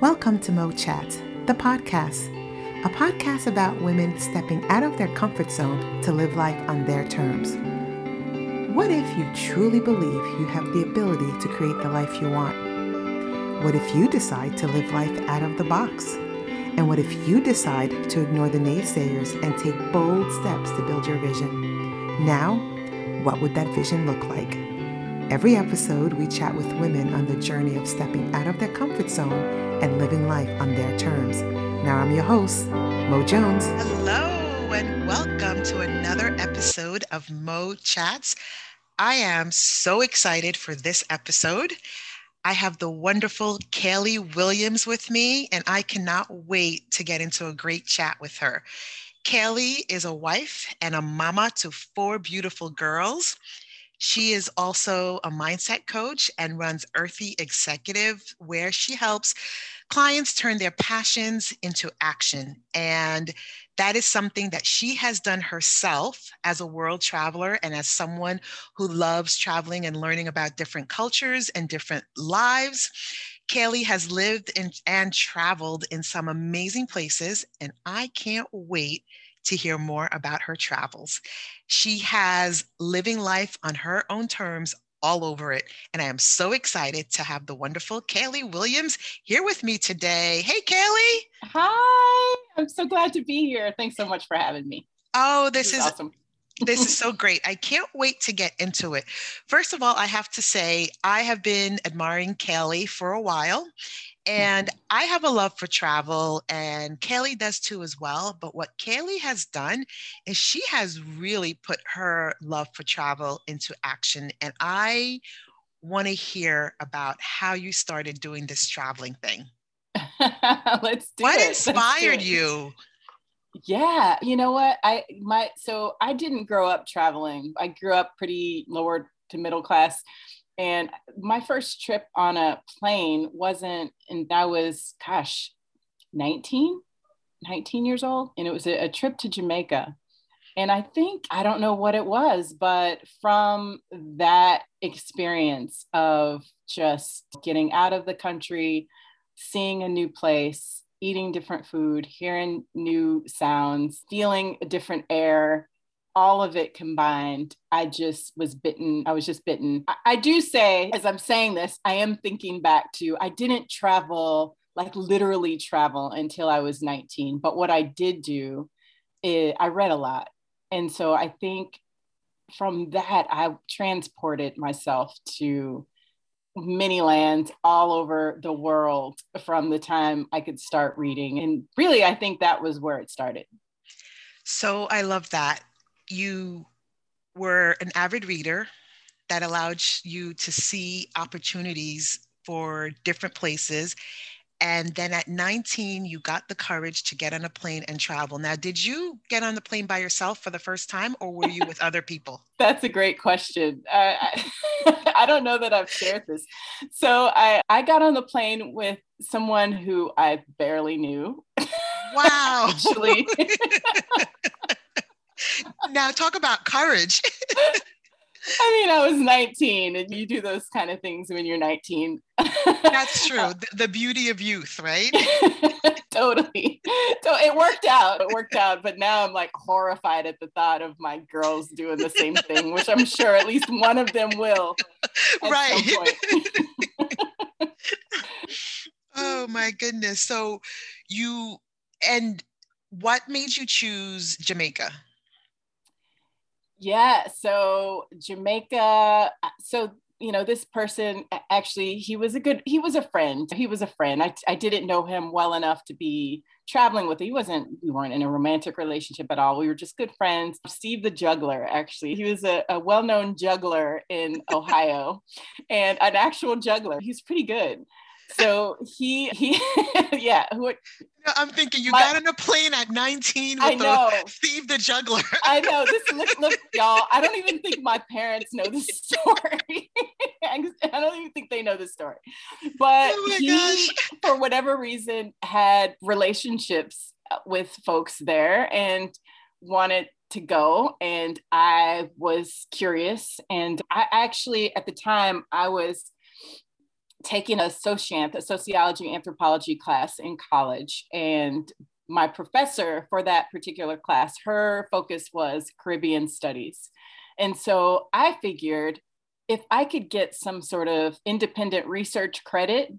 Welcome to Mo Chat, the podcast, a podcast about women stepping out of their comfort zone to live life on their terms. What if you truly believe you have the ability to create the life you want? What if you decide to live life out of the box? And what if you decide to ignore the naysayers and take bold steps to build your vision? Now, what would that vision look like? Every episode, we chat with women on the journey of stepping out of their comfort zone and living life on their terms. Now, I'm your host, Mo Jones. Hello, and welcome to another episode of Mo Chats. I am so excited for this episode. I have the wonderful Kali Williams with me, and I cannot wait to get into a great chat with her. Kali is a wife and a mama to four beautiful girls. She is also a mindset coach and runs Earthy Executive, where she helps clients turn their passions into action. And that is something that she has done herself as a world traveler and as someone who loves traveling and learning about different cultures and different lives. Kali has lived in, and traveled in some amazing places, and I can't wait to hear more about her travels. She has living life on her own terms all over it. And I am so excited to have the wonderful Kali Williams here with me today. Hey, Kali. Hi, I'm so glad to be here. Thanks so much for having me. Oh, this, this is, is awesome. this is so great. I can't wait to get into it. First of all, I have to say, I have been admiring Kali for a while. And mm-hmm. I have a love for travel, and Kali does too as well. But what Kali has done is she has really put her love for travel into action. And I want to hear about how you started doing this traveling thing. Let's do what it. inspired do you? Yeah, you know what? I my so I didn't grow up traveling. I grew up pretty lower to middle class and my first trip on a plane wasn't, and I was, gosh, 19, 19 years old. And it was a, a trip to Jamaica. And I think, I don't know what it was, but from that experience of just getting out of the country, seeing a new place, eating different food, hearing new sounds, feeling a different air, all of it combined, I just was bitten. I was just bitten. I, I, do say, as I'm saying this, I am thinking back to I didn't travel, like literally travel until I was 19. But what I did do is I read a lot. And so I think from that, I transported myself to many lands all over the world from the time I could start reading. And really, I think that was where it started. So I love that you were an avid reader that allowed you to see opportunities for different places. And then at 19, you got the courage to get on a plane and travel. Now, did you get on the plane by yourself for the first time, or were you with other people? That's a great question. I, I, I don't know that I've shared this. So I, I got on the plane with someone who I barely knew. Wow. Actually now talk about courage. I mean, I was 19 and you do those kind of things when you're 19. That's true. The, the beauty of youth, right? totally. So it worked out. It worked out. But now I'm like horrified at the thought of my girls doing the same thing, which I'm sure at least one of them will. Right. oh my goodness. So you, and what made you choose Jamaica? Yeah. So Jamaica. Uh, so you know this person actually he was a good he was a friend he was a friend I, I didn't know him well enough to be traveling with he wasn't we weren't in a romantic relationship at all we were just good friends steve the juggler actually he was a, a well-known juggler in ohio and an actual juggler he's pretty good so he he yeah who I'm thinking you my, got on a plane at 19 with I know. Steve the juggler. I know this look look y'all. I don't even think my parents know this story. I don't even think they know this story. But oh he gosh. for whatever reason had relationships with folks there and wanted to go and I was curious and I actually at the time I was taking a socianth, a sociology anthropology class in college. And my professor for that particular class, her focus was Caribbean studies. And so I figured if I could get some sort of independent research credit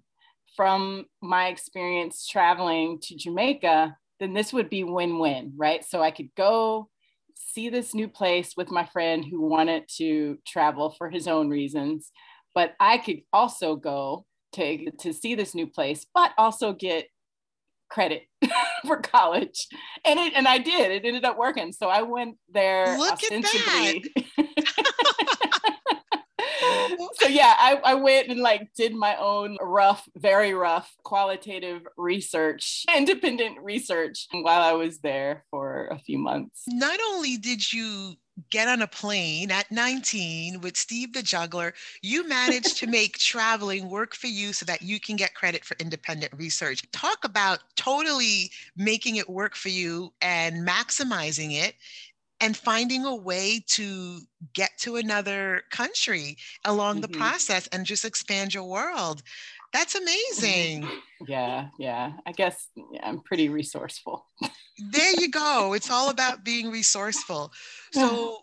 from my experience traveling to Jamaica, then this would be win win, right? So I could go see this new place with my friend who wanted to travel for his own reasons, but I could also go to, to see this new place, but also get credit for college. And it and I did. It ended up working. So I went there Look ostensibly. so yeah, I, I went and like did my own rough, very rough qualitative research, independent research while I was there for a few months. Not only did you get on a plane at 19 with Steve the Juggler, you managed to make traveling work for you so that you can get credit for independent research. Talk about totally making it work for you and maximizing it and finding a way to get to another country along mm-hmm. the process and just expand your world. That's amazing. Yeah, yeah. I guess yeah, I'm pretty resourceful. there you go. It's all about being resourceful. So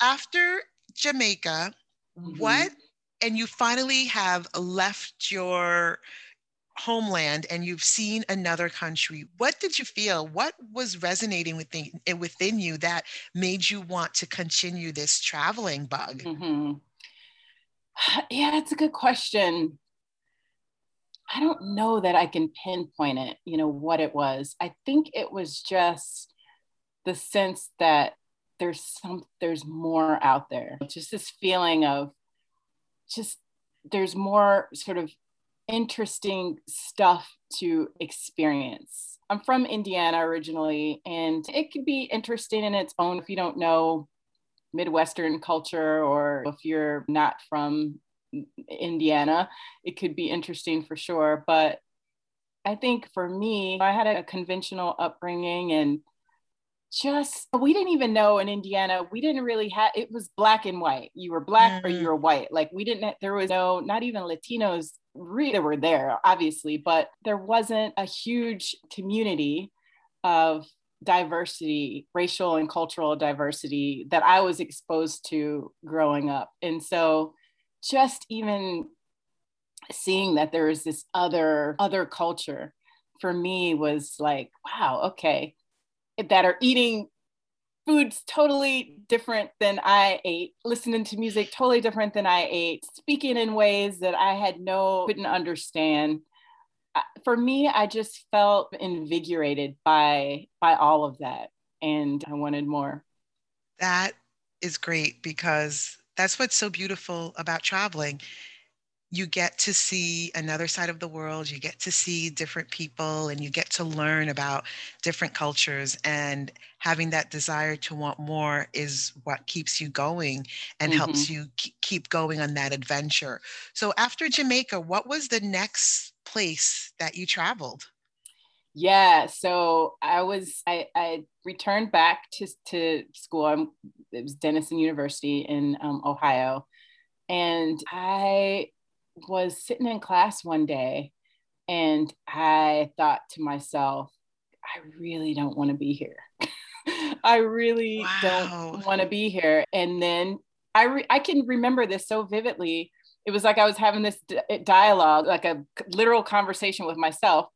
after Jamaica, mm-hmm. what and you finally have left your homeland and you've seen another country what did you feel? What was resonating within eh, within you that made you want to continue this traveling bug? Mm-hmm. yeah that's a good question. I don't know that i can pinpoint it you know what it was. I think it was just the sense that there's some there's more out there. Just this feeling of just there's more sort of interesting stuff to experience. I'm from Indiana originally, and it can be interesting in its own if you don't know Midwestern culture or if you're not from Indiana, it could be interesting for sure. But I think for me, I had a conventional upbringing and just we didn't even know in Indiana we didn't really have it was black and white you were black mm-hmm. or you mm. were white like we didn't there was no not even Latinos really were there obviously but there wasn't a huge community of diversity racial and cultural diversity that I was exposed to growing up and so just even seeing that there was this other other culture for me was like wow okay that are eating foods totally different than I ate, listening to music totally different than I ate, speaking in ways that I had no couldn't understand. For me, I just felt invigorated by by all of that, and I wanted more. That is great because that's what's so beautiful about traveling you get to see another side of the world you get to see different people and you get to learn about different cultures and having that desire to want more is what keeps you going and mm-hmm. helps you keep going on that adventure. So after jamaica what was the next place that you traveled? Yeah so i was i, I returned back to, to school. I'm, it was denison university in um, ohio. And i was sitting in class one day and I thought to myself, I really don't want to be here. I really wow. don't want to be here. And then I re- I can remember this so vividly. It was like I was having this dialogue, like a literal conversation with myself.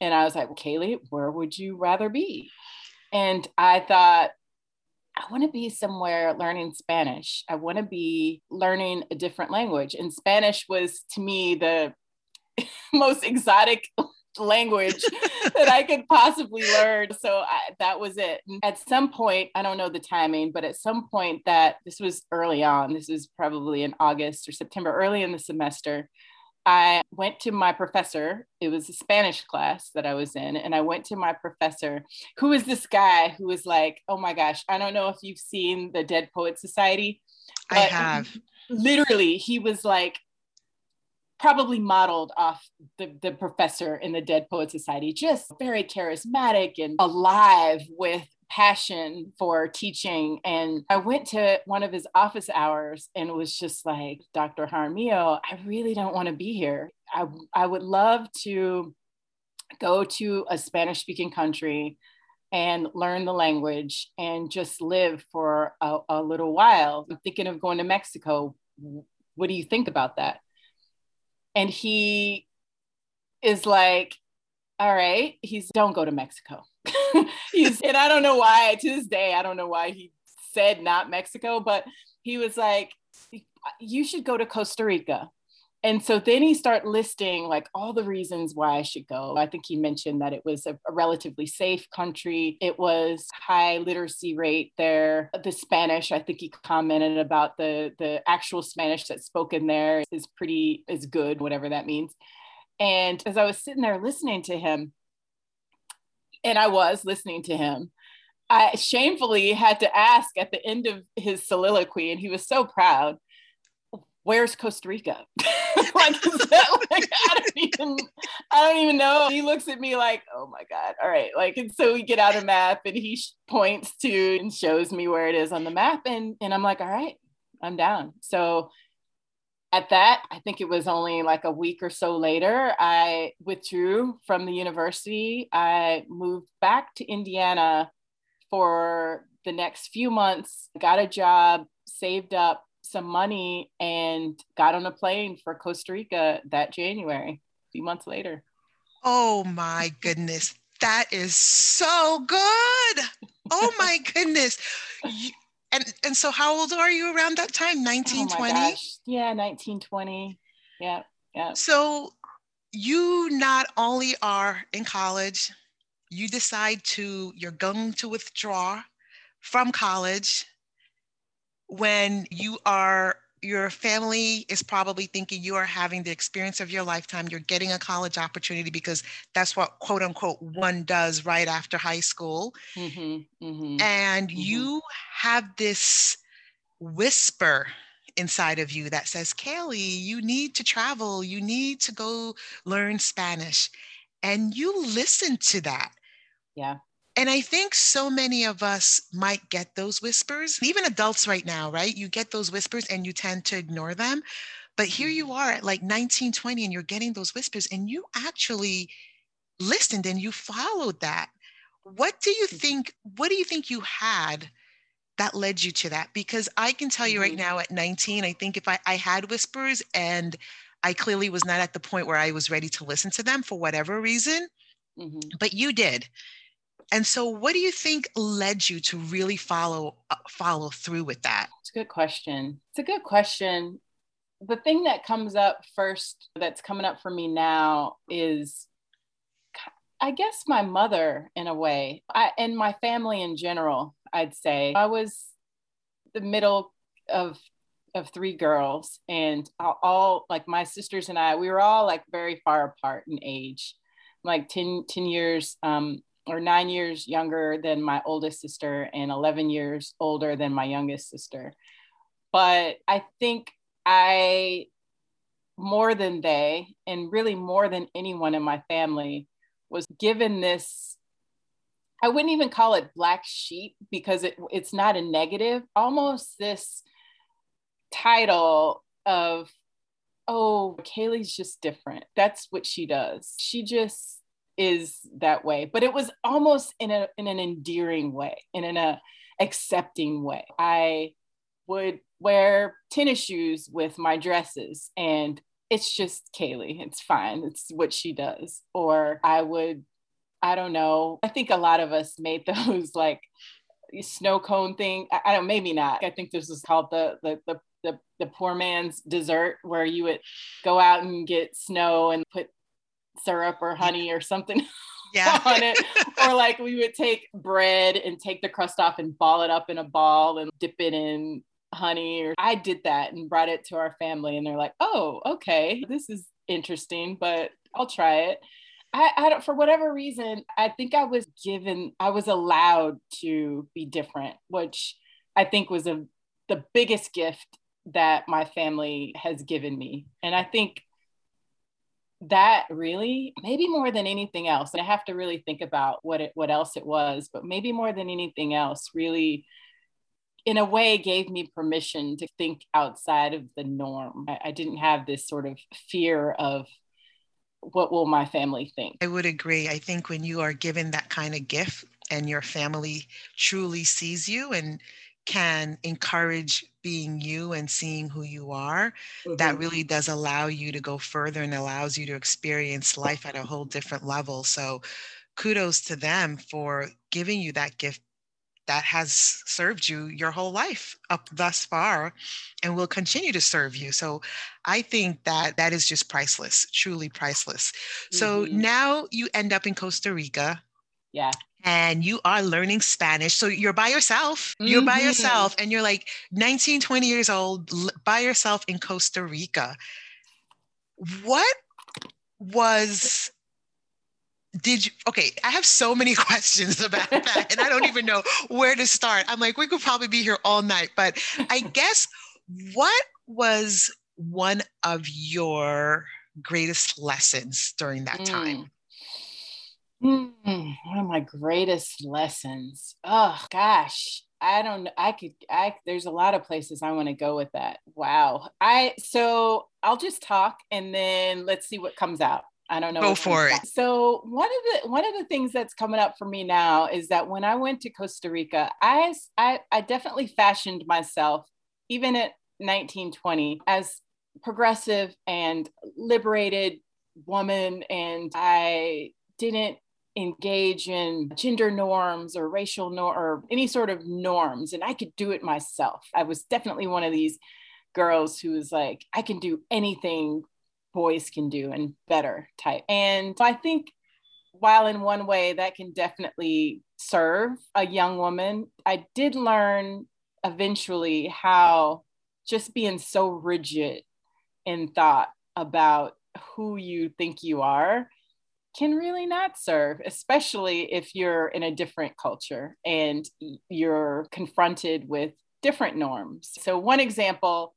And I was like, Kali, where would you rather be? And I thought, I want to be somewhere learning Spanish. I want to be learning a different language. And Spanish was to me the most exotic language that I could possibly learn. So I, that was it. At some point, I don't know the timing, but at some point that this was early on, this was probably in August or September, early in the semester, I went to my professor. It was a Spanish class that I was in. And I went to my professor, who was this guy who was like, oh my gosh, I don't know if you've seen the Dead Poet Society. I have. Literally, he was like, probably modeled off the, the professor in the Dead Poet Society, just very charismatic and alive with passion for teaching. And I went to one of his office hours and was just like, Dr. Jaramillo, I really don't want to be here. I, I would love to go to a Spanish speaking country and learn the language and just live for a, a little while. I'm thinking of going to Mexico. What do you think about that? And he is like, all right, he's don't go to Mexico. he's and I don't know why to this day, I don't know why he said not Mexico, but he was like, you should go to Costa Rica. And so then he started listing like all the reasons why I should go. I think he mentioned that it was a, a, relatively safe country. It was high literacy rate there. The Spanish, I think he commented about the the actual Spanish that's spoken there is pretty is good, whatever that means. And as I was sitting there listening to him, and I was listening to him, I shamefully had to ask at the end of his soliloquy, and he was so proud, where's Costa Rica? like, like, I don't even, I don't even know. He looks at me like, oh my God. All right. Like, and so we get out a map and he points to and shows me where it is on the map. And, and I'm like, all right, I'm down. So at that, I think it was only like a week or so later, I withdrew from the university. I moved back to Indiana for the next few months, got a job, saved up some money, and got on a plane for Costa Rica that January, a few months later. Oh my goodness. That is so good. Oh my goodness. And and so how old are you around that time? 1920? Oh yeah, 1920. Yeah, yeah. So you not only are in college, you decide to you're going to withdraw from college when you are your family is probably thinking you are having the experience of your lifetime. You're getting a college opportunity because that's what quote unquote one does right after high school. Mm-hmm, mm-hmm, and mm-hmm. you have this whisper inside of you that says, Kali, you need to travel, you need to go learn Spanish. And you listen to that. Yeah. And I think so many of us might get those whispers, even adults right now, right? You get those whispers and you tend to ignore them. But here you are at like 19, 20, and you're getting those whispers, and you actually listened and you followed that. What do you mm-hmm. think? What do you think you had that led you to that? Because I can tell you right mm-hmm. now at 19, I think if I, I had whispers and I clearly was not at the point where I was ready to listen to them for whatever reason, mm-hmm. but you did and so, what do you think led you to really follow uh, follow through with that? It's a good question. It's a good question. The thing that comes up first, that's coming up for me now, is I guess my mother, in a way, I, and my family in general. I'd say I was the middle of of three girls, and all, like my sisters and I, we were all like very far apart in age, like 10, 10 years um, or nine years younger than my oldest sister and 11 years older than my youngest sister. But I think I, more than they, and really more than anyone in my family, was given this. I wouldn't even call it black sheep because it, it's not a negative, almost this title of, oh, Kali's just different. That's what she does. She just is that way but it was almost in a in an endearing way and in a uh, accepting way. I would wear tennis shoes with my dresses and it's just kali it's fine it's what she does. Or i would i don't know i think a lot of us made those like snow cone thing i, I don't maybe not. I think this is called the the, the the, the poor man's dessert where you would go out and get snow and put syrup or honey or something yeah. on it. or like we would take bread and take the crust off and ball it up in a ball and dip it in honey. Or I did that and brought it to our family, and they're like, "Oh, okay, this is interesting, but I'll try it." I, I don't, for whatever reason, I think I was given, I was allowed to be different, which I think was a the biggest gift that my family has given me. And I think that really maybe more than anything else and i have to really think about what it what else it was but maybe more than anything else really in a way gave me permission to think outside of the norm. I, I didn't have this sort of fear of what will my family think? I would agree. I think when you are given that kind of gift and your family truly sees you and can encourage being you and seeing who you are, mm-hmm. that really does allow you to go further and allows you to experience life at a whole different level. So, kudos to them for giving you that gift that has served you your whole life up thus far and will continue to serve you. So I think that that is just priceless, truly priceless. Mm-hmm. So now you end up in Costa Rica. Yeah and you are learning Spanish. So you're by yourself. Mm-hmm. You're by yourself and you're like 19, 20 years old by yourself in Costa Rica. What was did you okay i have so many questions about that and i don't even know where to start i'm like we could probably be here all night but i guess what was one of your greatest lessons during that mm. time Hmm, one of my greatest lessons. Oh gosh, I don't I could I there's a lot of places I want to go with that. Wow. I so I'll just talk and then let's see what comes out. I don't know. Go for it. So one of the one of the things that's coming up for me now is that when I went to Costa Rica, I I, I definitely fashioned myself even at 1920 as progressive and liberated woman and I didn't engage in gender norms or racial nor or any sort of norms and i could do it myself. I was definitely one of these girls who was like i can do anything boys can do and better type. And i think while in one way that can definitely serve a young woman i did learn eventually how just being so rigid in thought about who you think you are can really not serve, especially if you're in a different culture and you're confronted with different norms. So, one example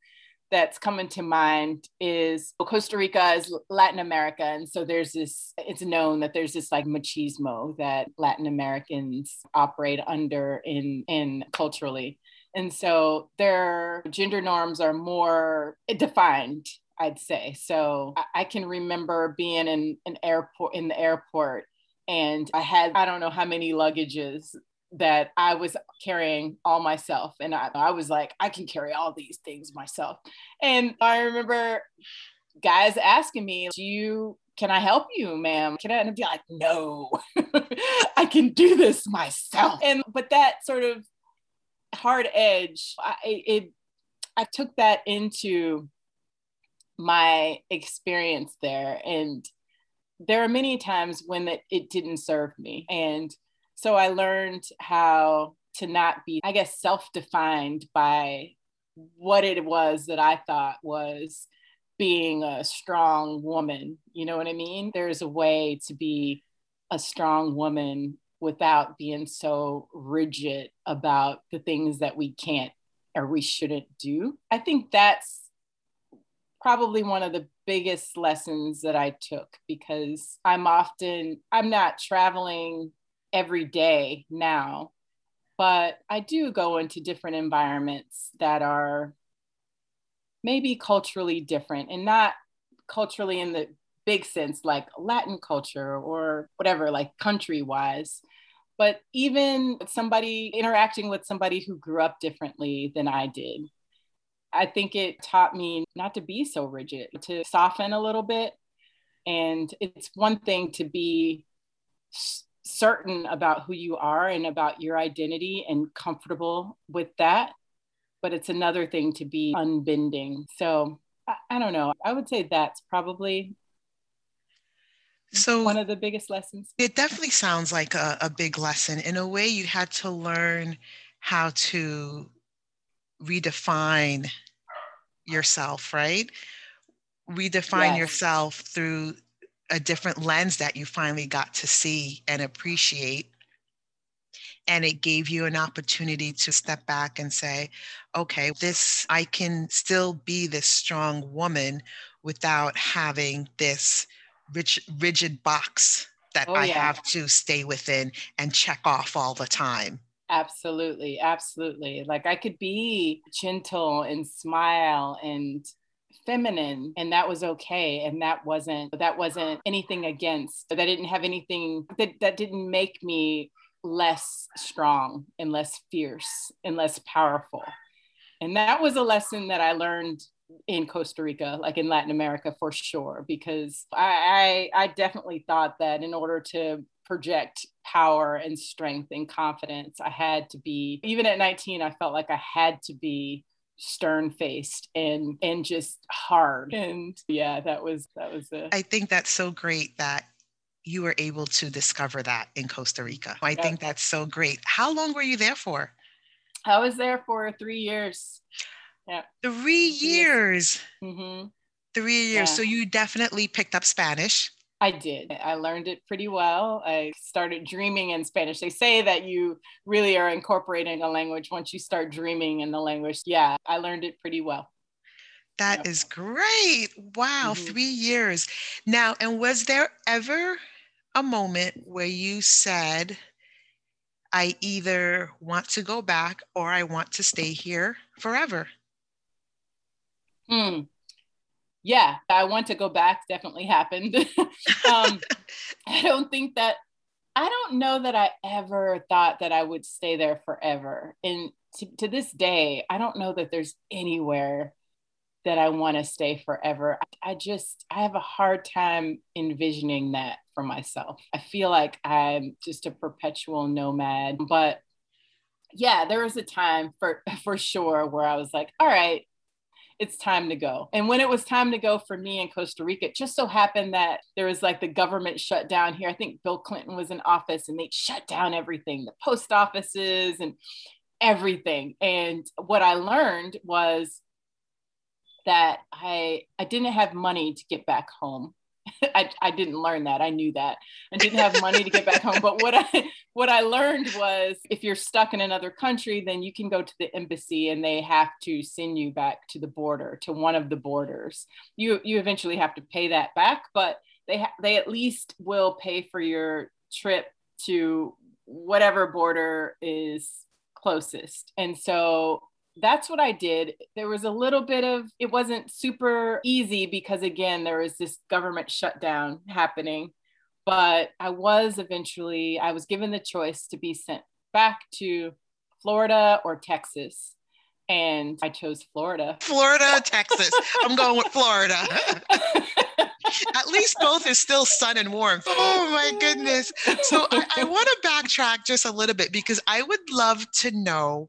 that's coming to mind is Costa Rica is Latin America. And so there's this, it's known that there's this like machismo that Latin Americans operate under in, in culturally. And so their gender norms are more defined I'd say. So I, I can remember being in an airport in the airport and I had I don't know how many luggages that I was carrying all myself. And I, I was like, I can carry all these things myself. And I remember guys asking me, Do you can I help you, ma'am? Can I? And I'd be like, no, I can do this myself. And but that sort of hard edge, I, it, I took that into my experience there. And there are many times when it, it didn't serve me. And so I learned how to not be, I guess, self defined by what it was that I thought was being a strong woman. You know what I mean? There's a way to be a strong woman without being so rigid about the things that we can't or we shouldn't do. I think that's probably one of the biggest lessons that I took because I'm often, I'm not traveling every day now, but I do go into different environments that are maybe culturally different and not culturally in the big sense, like Latin culture or whatever, like country wise. But even somebody interacting with somebody who grew up differently than I did, I think it taught me not to be so rigid, to soften a little bit. And it's one thing to be certain about who you are and about your identity and comfortable with that. But it's another thing to be unbending. So I, I don't know. I would say that's probably so one of the biggest lessons. It definitely sounds like a, a big lesson. In a way, you had to learn how to redefine yourself, right? Redefine yes. yourself through a different lens that you finally got to see and appreciate. And it gave you an opportunity to step back and say, okay, this, I can still be this strong woman without having this rich, rigid box that Oh, I yeah. have to stay within and check off all the time. Absolutely, absolutely. Like I could be gentle and smile and feminine and that was okay and that wasn't that wasn't anything against that didn't have anything that that didn't make me less strong and less fierce and less powerful. And that was a lesson that I learned in Costa Rica, like in Latin America for sure, because I, I, I definitely thought that in order to project power and strength and confidence, I had to be, even at 19, I felt like I had to be stern faced and and just hard and yeah that was that was I think that's so great that you were able to discover that in Costa Rica. I think that's so great. How long were you there for? I was there for three years yeah Three years. hmm Three years. Yeah. So you definitely picked up Spanish. I did. I learned it pretty well. I started dreaming in Spanish. They say that you really are incorporating a language once you start dreaming in the language. Yeah, I learned it pretty well. That Yep. is great. Wow, Mhm. three years. Now, and was there ever a moment where you said, I either want to go back or I want to stay here forever? Hmm. Yeah, I want to go back. Definitely happened. um, I don't think that, I don't know that I ever thought that I would stay there forever. And to, to this day, I don't know that there's anywhere that I want to stay forever. I, I just, I have a hard time envisioning that for myself. I feel like I'm just a perpetual nomad. But yeah, there was a time for for sure where I was like, all right, it's time to go. And when it was time to go for me in Costa Rica, it just so happened that there was like the government shut down here. I think Bill Clinton was in office and they shut down everything, the post offices and everything. And what I learned was that I I didn't have money to get back home. I, I didn't learn that. I knew that. I didn't have money to get back home. But what I what I learned was if you're stuck in another country, then you can go to the embassy and they have to send you back to the border, to one of the borders. You you eventually have to pay that back, but they ha- they at least will pay for your trip to whatever border is closest. And so that's what I did. There was a little bit of, it wasn't super easy because, again, there was this government shutdown happening. But I was eventually, I was given the choice to be sent back to Florida or Texas. And I chose Florida. Florida, Texas. I'm going with Florida. At least both is still sun and warmth. Oh my goodness. So I, I want to backtrack just a little bit because I would love to know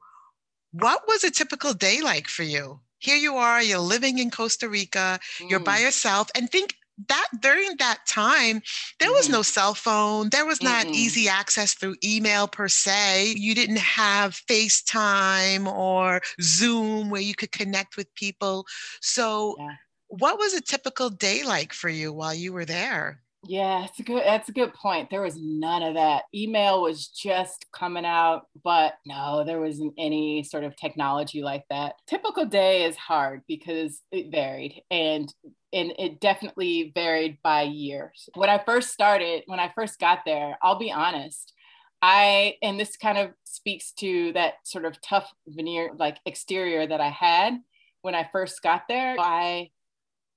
what was a typical day like for you? Here you are, you're living in Costa Rica, you're by Mm, yourself, and think that during that time, there was Mhm. no cell phone, there was not Mm-mm. easy access through email per se. You didn't have FaceTime or Zoom where you could connect with people. So, Yeah. what was a typical day like for you while you were there? Yeah, it's a good that's a good point. There was none of that. Email was just coming out, but no, there wasn't any sort of technology like that. Typical day is hard because it varied and and it definitely varied by years. When I first started, when I first got there, I'll be honest, I and this kind of speaks to that sort of tough veneer like exterior that I had when I first got there. I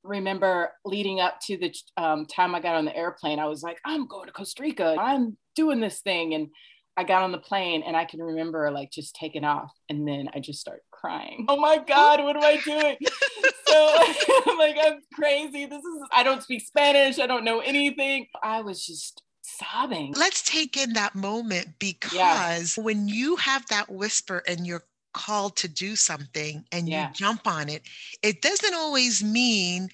remember leading up to the um, time I got on the airplane, I was like, I'm going to Costa Rica. I'm doing this thing. And I got on the plane and I can remember like just taking off. And then I just start crying. Oh my God, what am I doing? I'm like, I'm crazy. This is, I don't speak Spanish. I don't know anything. I was just sobbing. Let's take in that moment because when you have that whisper and you're called to do something and Yeah. you jump on it, it doesn't always mean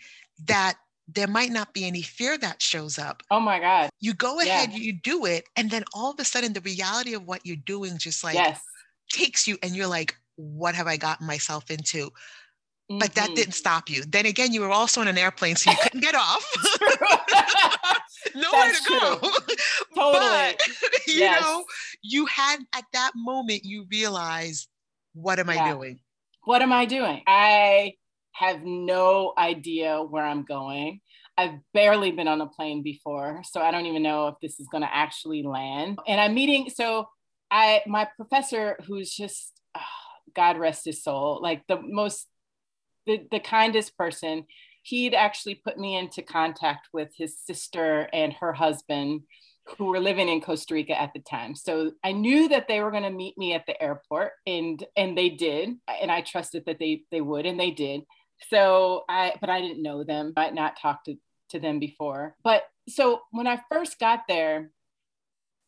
that there might not be any fear that shows up. Oh my God. You go Yeah. ahead, you do it, and then all of a sudden the reality of what you're doing just like yes. takes you and you're like, what have I gotten myself into? But that Mhm. didn't stop you. Then again, you were also on an airplane, so you couldn't get off. Nowhere That's to go. totally. But you Yes. know, you had at that moment you realized, what am I doing? what am I doing? I have no idea where I'm going. I've barely been on a plane before, so I don't even know if this is going to actually land. And I'm meeting, so I, my professor, who's just, oh, God rest his soul, like the most, the, the kindest person, he'd actually put me into contact with his sister and her husband who were living in Costa Rica at the time. So I knew that they were going to meet me at the airport and and they did and I trusted that they they would and they did. So I but I didn't know them. I had not talked to, to them before. But so when I first got there,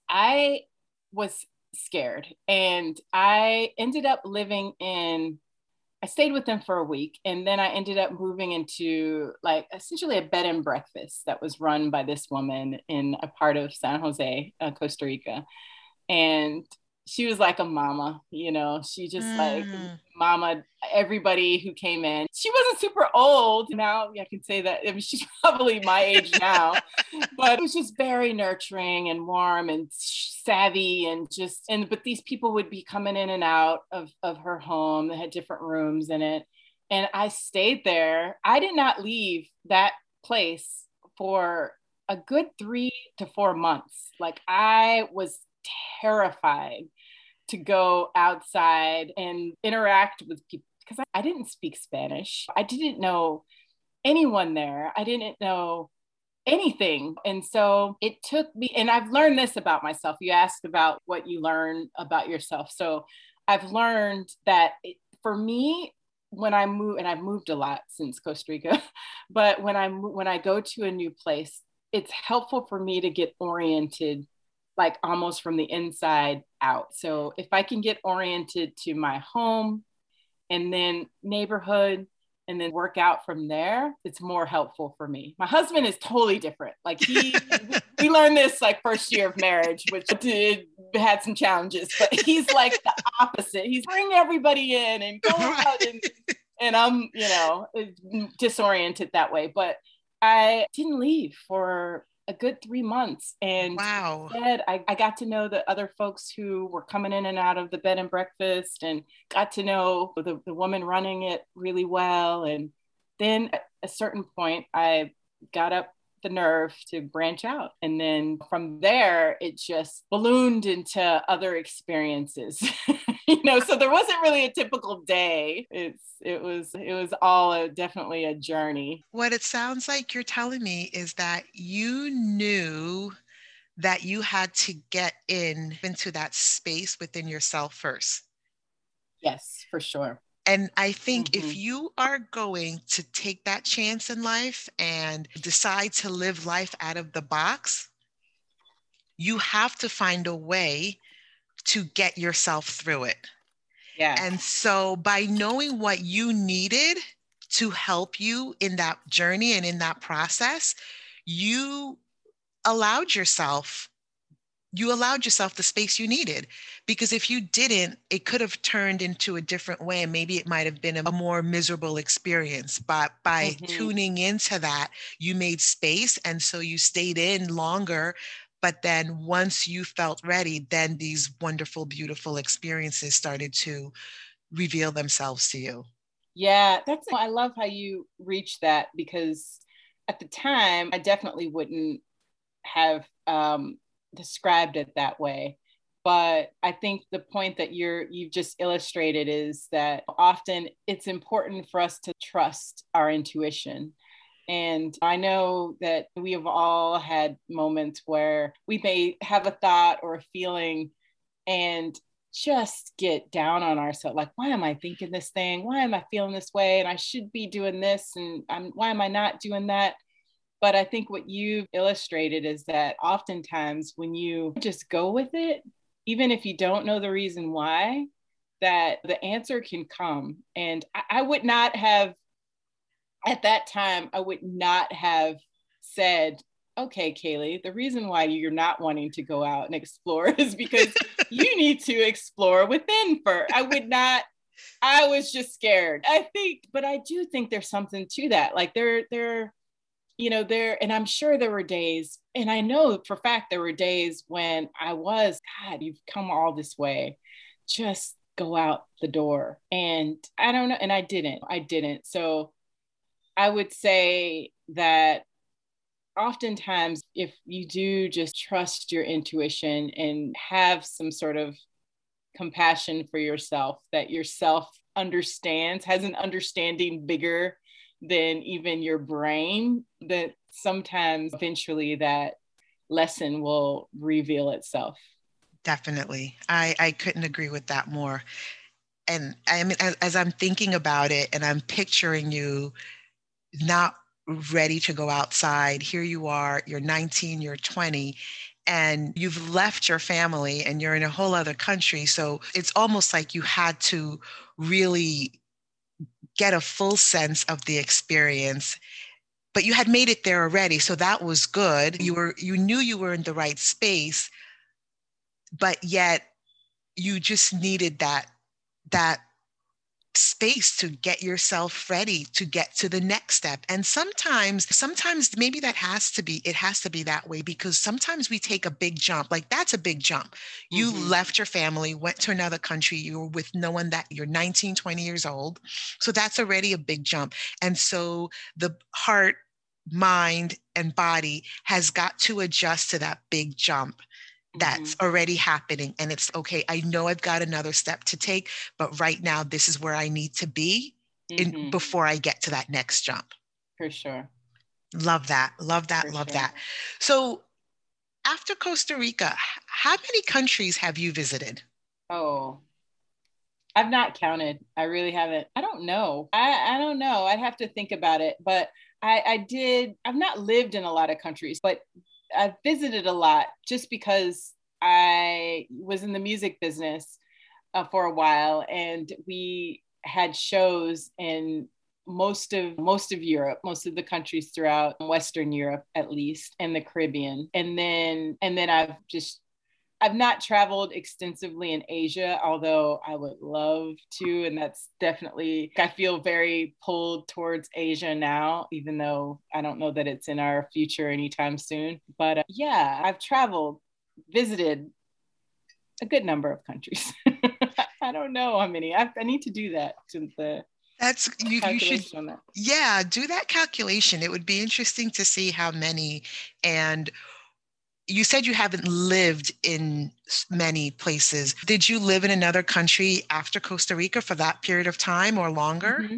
I was scared and I ended up living in I stayed with them for a week and then I ended up moving into like essentially a bed and breakfast that was run by this woman in a part of San Jose, uh, Costa Rica. And she was like a mama, you know, she just mm. like mama everybody who came in. She wasn't super old. Now I can say that I mean, she's probably my age now, but it was just very nurturing and warm and savvy and just and but these people would be coming in and out of of her home. They had different rooms in it. And I stayed there. I did not leave that place for a good 3 to 4 months. Like I was terrified to go outside and interact with people because I, I didn't speak Spanish. I didn't know anyone there. I didn't know anything. And so it took me, and I've learned this about myself. You asked about what you learn about yourself. So I've learned that it, for me, when I move, and I've moved a lot since Costa Rica, but when I'm when I go to a new place, it's helpful for me to get oriented like almost from the inside out. So if I can get oriented to my home and then neighborhood and then work out from there, it's more helpful for me. My husband is totally different. Like he, we learned this like first year of marriage, which did had some challenges, but he's like the opposite. He's bring everybody in and go out and, and I'm, you know, mm, disoriented that way. But I didn't leave for a good three months. And wow. I, I got to know the other folks who were coming in and out of the bed and breakfast and got to know the, the woman running it really well. And then at a certain point, I got up the nerve to branch out. And then from there, it just ballooned into other experiences. you know, so there wasn't really a typical day. It's it was it was all a, definitely a journey. What it sounds like you're telling me is that you knew that you had to get in into that space within yourself first. Yes, for sure. And I think mm-hmm. if you are going to take that chance in life and decide to live life out of the box, you have to find a way to get yourself through it. Yeah. And so by knowing what you needed to help you in that journey and in that process, you allowed yourself you allowed yourself the space you needed because if you didn't it could have turned into a different way and maybe it might have been a more miserable experience but by mm-hmm. tuning into that you made space and so you stayed in longer but then once you felt ready then these wonderful beautiful experiences started to reveal themselves to you. Yeah that's i love how you reach that because at the time i definitely wouldn't have um, described it that way. But i think the point that you're you've just illustrated is that often it's important for us to trust our intuition and i know that we have all had moments where we may have a thought or a feeling and just get down on ourselves like why am i thinking this thing? Why am i feeling this way? And i should be doing this and I'm, why am i not doing that? But I think what you've illustrated is that oftentimes when you just go with it, even if you don't know the reason why, that the answer can come. And I, I would not have, at that time, I would not have said, okay, Kali, the reason why you're not wanting to go out and explore is because you need to explore within first. I would not I was just scared. I think, but I do think there's something to that. Like there, there you know, there, and I'm sure there were days, and I know for fact there were days when I was, God, you've come all this way. Just go out the door. And I don't know. And I didn't. I didn't. So I would say that oftentimes, if you do just trust your intuition and have some sort of compassion for yourself, that yourself understands, has an understanding bigger than even your brain, that sometimes eventually that lesson will reveal itself. Definitely. I, I couldn't agree with that more. And I mean, as, as I'm thinking about it and I'm picturing you not ready to go outside, here you are, you're 19, you're 20, and you've left your family and you're in a whole other country. So it's almost like you had to really get a full sense of the experience but you had made it there already. So that was good. You were you knew you were in the right space but yet you just needed that that space to get yourself ready to get to the next step. And sometimes sometimes maybe that has to be it has to be that way because sometimes we take a big jump. Like that's a big jump. You mm-hmm. left your family went to another country you were with no one that you're 19 20 years old. So that's already a big jump. And so the heart mind and body has got to adjust to that big jump that's mm-hmm. already happening and it's okay i know i've got another step to take but right now this is where i need to be mm-hmm. in before i get to that next jump. For sure. Love that love that for love sure. that. So after costa rica how many countries have you visited? Oh. I've not counted. I really haven't. I don't know. I, I don't know. I'd have to think about it but I, I did i've not lived in a lot of countries but I've visited a lot just because I was in the music business uh, for a while, and we had shows in most of most of Europe, most of the countries throughout Western Europe at least, and the Caribbean, and then and then I've just I've not traveled extensively in Asia, although I would love to. And that's definitely, I feel very pulled towards Asia now, even though I don't know that it's in our future anytime soon. But uh, yeah, I've traveled, visited a good number of countries. I don't know how many. I, I need to do that to the that's you, you should yeah do that calculation it would be interesting to see how many and you said you haven't lived in many places. Did you live in another country after Costa Rica for that period of time or longer? Mm-hmm.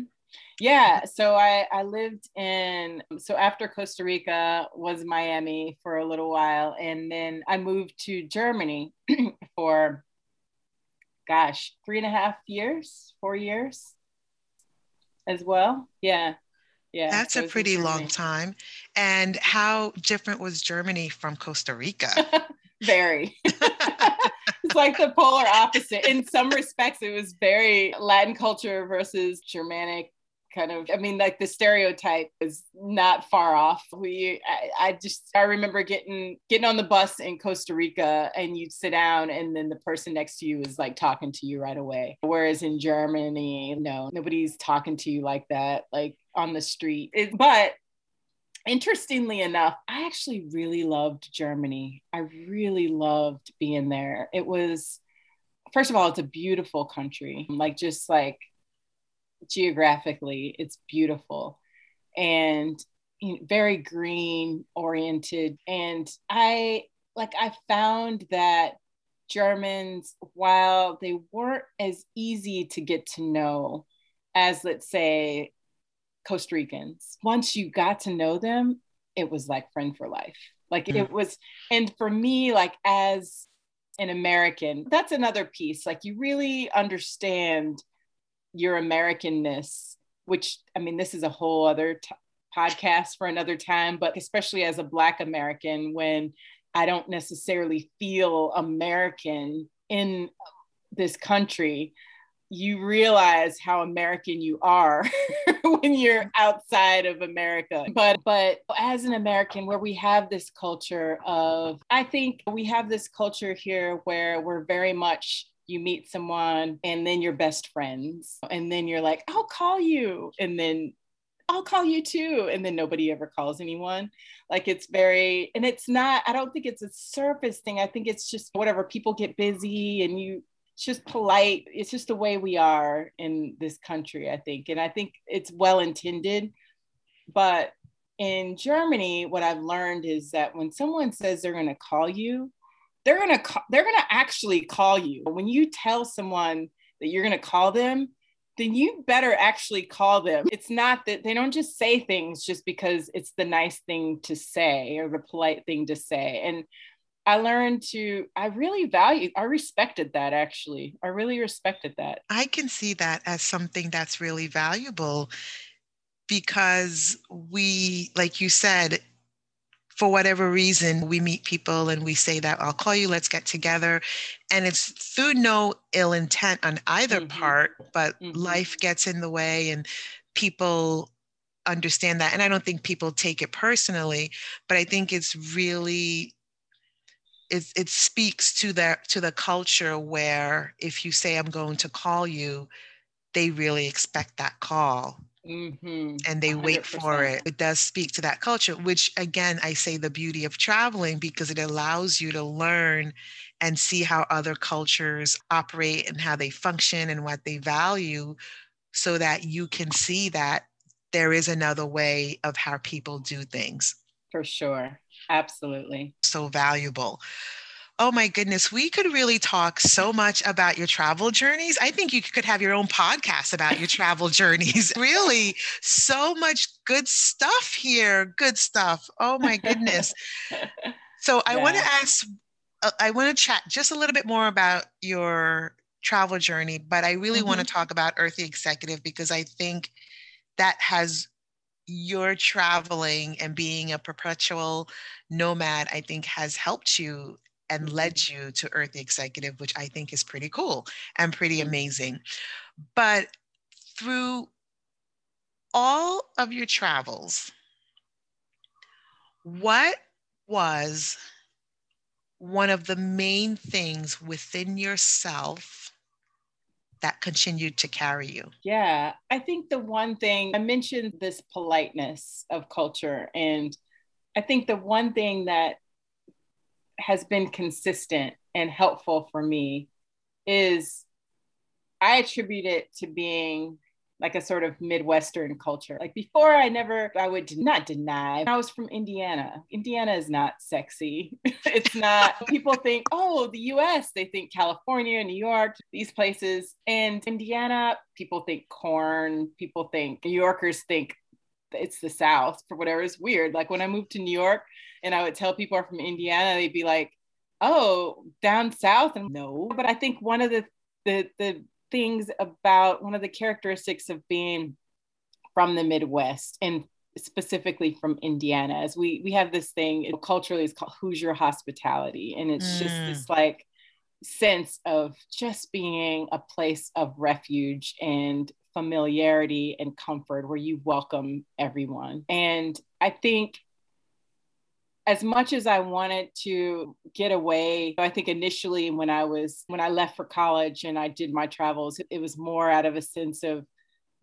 Yeah, so I, I lived in, so after Costa Rica was Miami for a little while. And then I moved to Germany for, gosh, three and a half years, four years as well. Yeah. Yeah, that's a pretty long time. And how different was Germany from Costa Rica? very. it's like the polar opposite. In some respects, it was very Latin culture versus Germanic kind of i mean like the stereotype is not far off we I, I, just i remember getting getting on the bus in costa rica and you'd sit down and then the person next to you is like talking to you right away whereas in germany no nobody's talking to you like that like on the street. It, but interestingly enough i actually really loved germany. I really loved being there. It was first of all it's a beautiful country. Like just like geographically it's beautiful and very green oriented. And i like i found that germans while they weren't as easy to get to know as let's say costa ricans. Once you got to know them it was like friend for life. Like mm. it was and for me like as an american that's another piece. Like you really understand your Americanness, which I mean, this is a whole other t- podcast for another time, but especially as a Black American, when I don't necessarily feel American in this country, you realize how American you are when you're outside of America. But but as an American where we have this culture of I think we have this culture here where we're very much you meet someone and then you're best friends. And then you're like i'll call you and then i'll call you too and then nobody ever calls anyone. Like it's very and it's not i don't think it's a surface thing. I think it's just whatever people get busy and you it's just polite it's just the way we are in this country i think and i think it's well intended but in Germany, what I've learned is that when someone says they're going to call you, they're going to they're going to actually call you. When you tell someone that you're going to call them, then you better actually call them. It's not that they don't just say things just because it's the nice thing to say or the polite thing to say. And I learned to, I really value, I respected that actually. I really respected that. I can see that as something that's really valuable because we, like you said, for whatever reason, we meet people and we say that I'll call you, let's get together. And it's through no ill intent on either mm-hmm. part, but mm-hmm. life gets in the way and people understand that. And I don't think people take it personally, but I think it's really it, it speaks to the to the culture where if you say I'm going to call you, they really expect that call Mm-hmm. and they 100%. wait for it. It does speak to that culture, which again, I say the beauty of traveling because it allows you to learn and see how other cultures operate and how they function and what they value so that you can see that there is another way of how people do things. For sure. Absolutely. So valuable. Oh my goodness, we could really talk so much about your travel journeys. I think you could have your own podcast about your travel journeys. Really, so much good stuff here. Good stuff. Oh my goodness. So I yeah. want to ask, uh, I want to chat just a little bit more about your travel journey, but I really mm-hmm. want to talk about Earthy Executive because I think that has your traveling and being a perpetual nomad, I think has helped you and mm-hmm. led you to Earthy Executive, which I think is pretty cool and pretty mm-hmm. amazing. But through all of your travels, what was one of the main things within yourself that continued to carry you? Yeah, I think the one thing I mentioned this politeness of culture. And I think the one thing that has been consistent and helpful for me is I attribute it to being like a sort of Midwestern culture. Like before, I never, I would not deny. I was from Indiana. Indiana is not sexy. it's not, people think, oh, the US, they think California, New York, these places. And Indiana, people think corn, people think, New Yorkers think it's the South for whatever is weird. Like when I moved to New York and I would tell people from Indiana, they'd be like, "Oh, down south," and no. But I think one of the the the things about one of the characteristics of being from the Midwest and specifically from Indiana is we we have this thing culturally it's called Hoosier hospitality, and it's mm. just this like sense of just being a place of refuge and familiarity and comfort where you welcome everyone. And I think as much as I wanted to get away, I think initially when I was when I left for college and I did my travels, it was more out of a sense of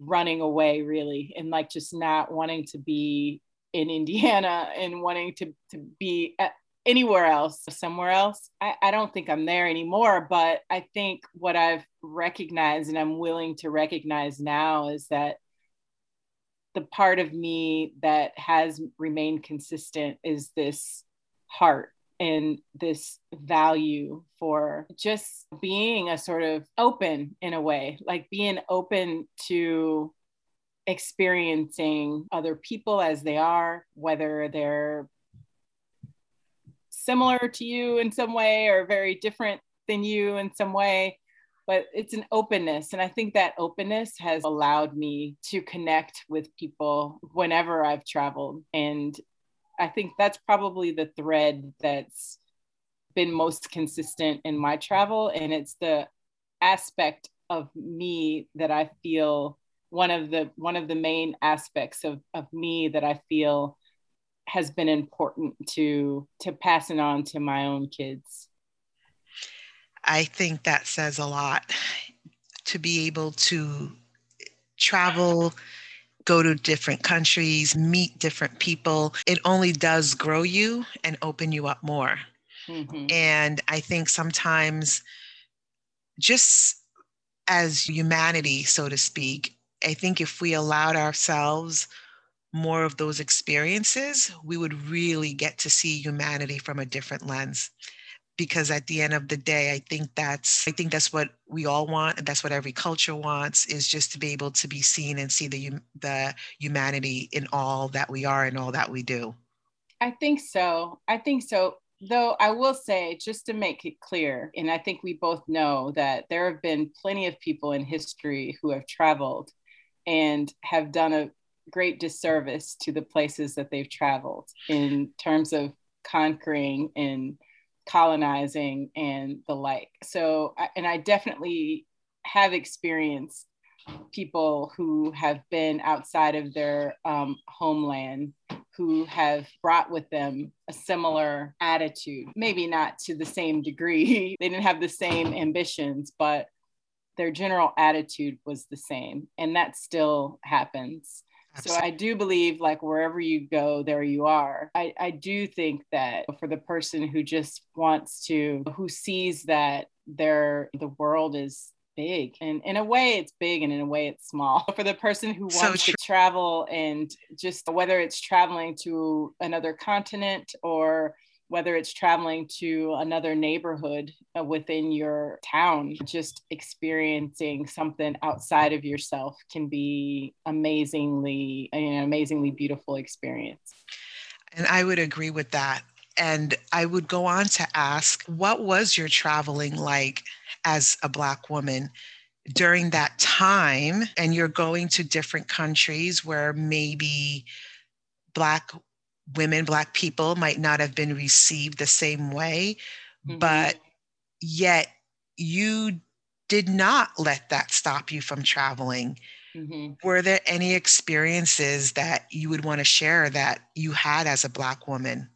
running away really and like just not wanting to be in Indiana and wanting to to be anywhere else, somewhere else. I, I don't think I'm there anymore, but I think what I've recognized and I'm willing to recognize now is that the part of me that has remained consistent is this heart and this value for just being a sort of open in a way, like being open to experiencing other people as they are, whether they're similar to you in some way or very different than you in some way but it's an openness and i think that openness has allowed me to connect with people whenever i've traveled and i think that's probably the thread that's been most consistent in my travel and it's the aspect of me that i feel one of the one of the main aspects of, of me that i feel has been important to to passing on to my own kids i think that says a lot to be able to travel go to different countries meet different people it only does grow you and open you up more mm-hmm. and i think sometimes just as humanity so to speak i think if we allowed ourselves more of those experiences, we would really get to see humanity from a different lens. Because at the end of the day, I think that's I think that's what we all want, and that's what every culture wants is just to be able to be seen and see the the humanity in all that we are and all that we do. I think so. I think so. Though I will say, just to make it clear, and I think we both know that there have been plenty of people in history who have traveled and have done a great disservice to the places that they've traveled in terms of conquering and colonizing and the like. So, and I definitely have experienced people who have been outside of their um, homeland who have brought with them a similar attitude, maybe not to the same degree. they didn't have the same ambitions, but their general attitude was the same. And that still happens. Absolutely. So I do believe like wherever you go, there you are. I, I do think that for the person who just wants to, who sees that their the world is big and in a way it's big and in a way it's small for the person who wants so to travel and just whether it's traveling to another continent or whether it's traveling to another neighborhood uh, within your town, just experiencing something outside of yourself can be amazingly, an amazingly beautiful experience. And I would agree with that. And I would go on to ask, what was your traveling like as a Black woman? during that time and you're going to different countries where maybe black women, Black people might not have been received the same way, mm-hmm. but yet you did not let that stop you from traveling. Mm-hmm. Were there any experiences that you would want to share that you had as a Black woman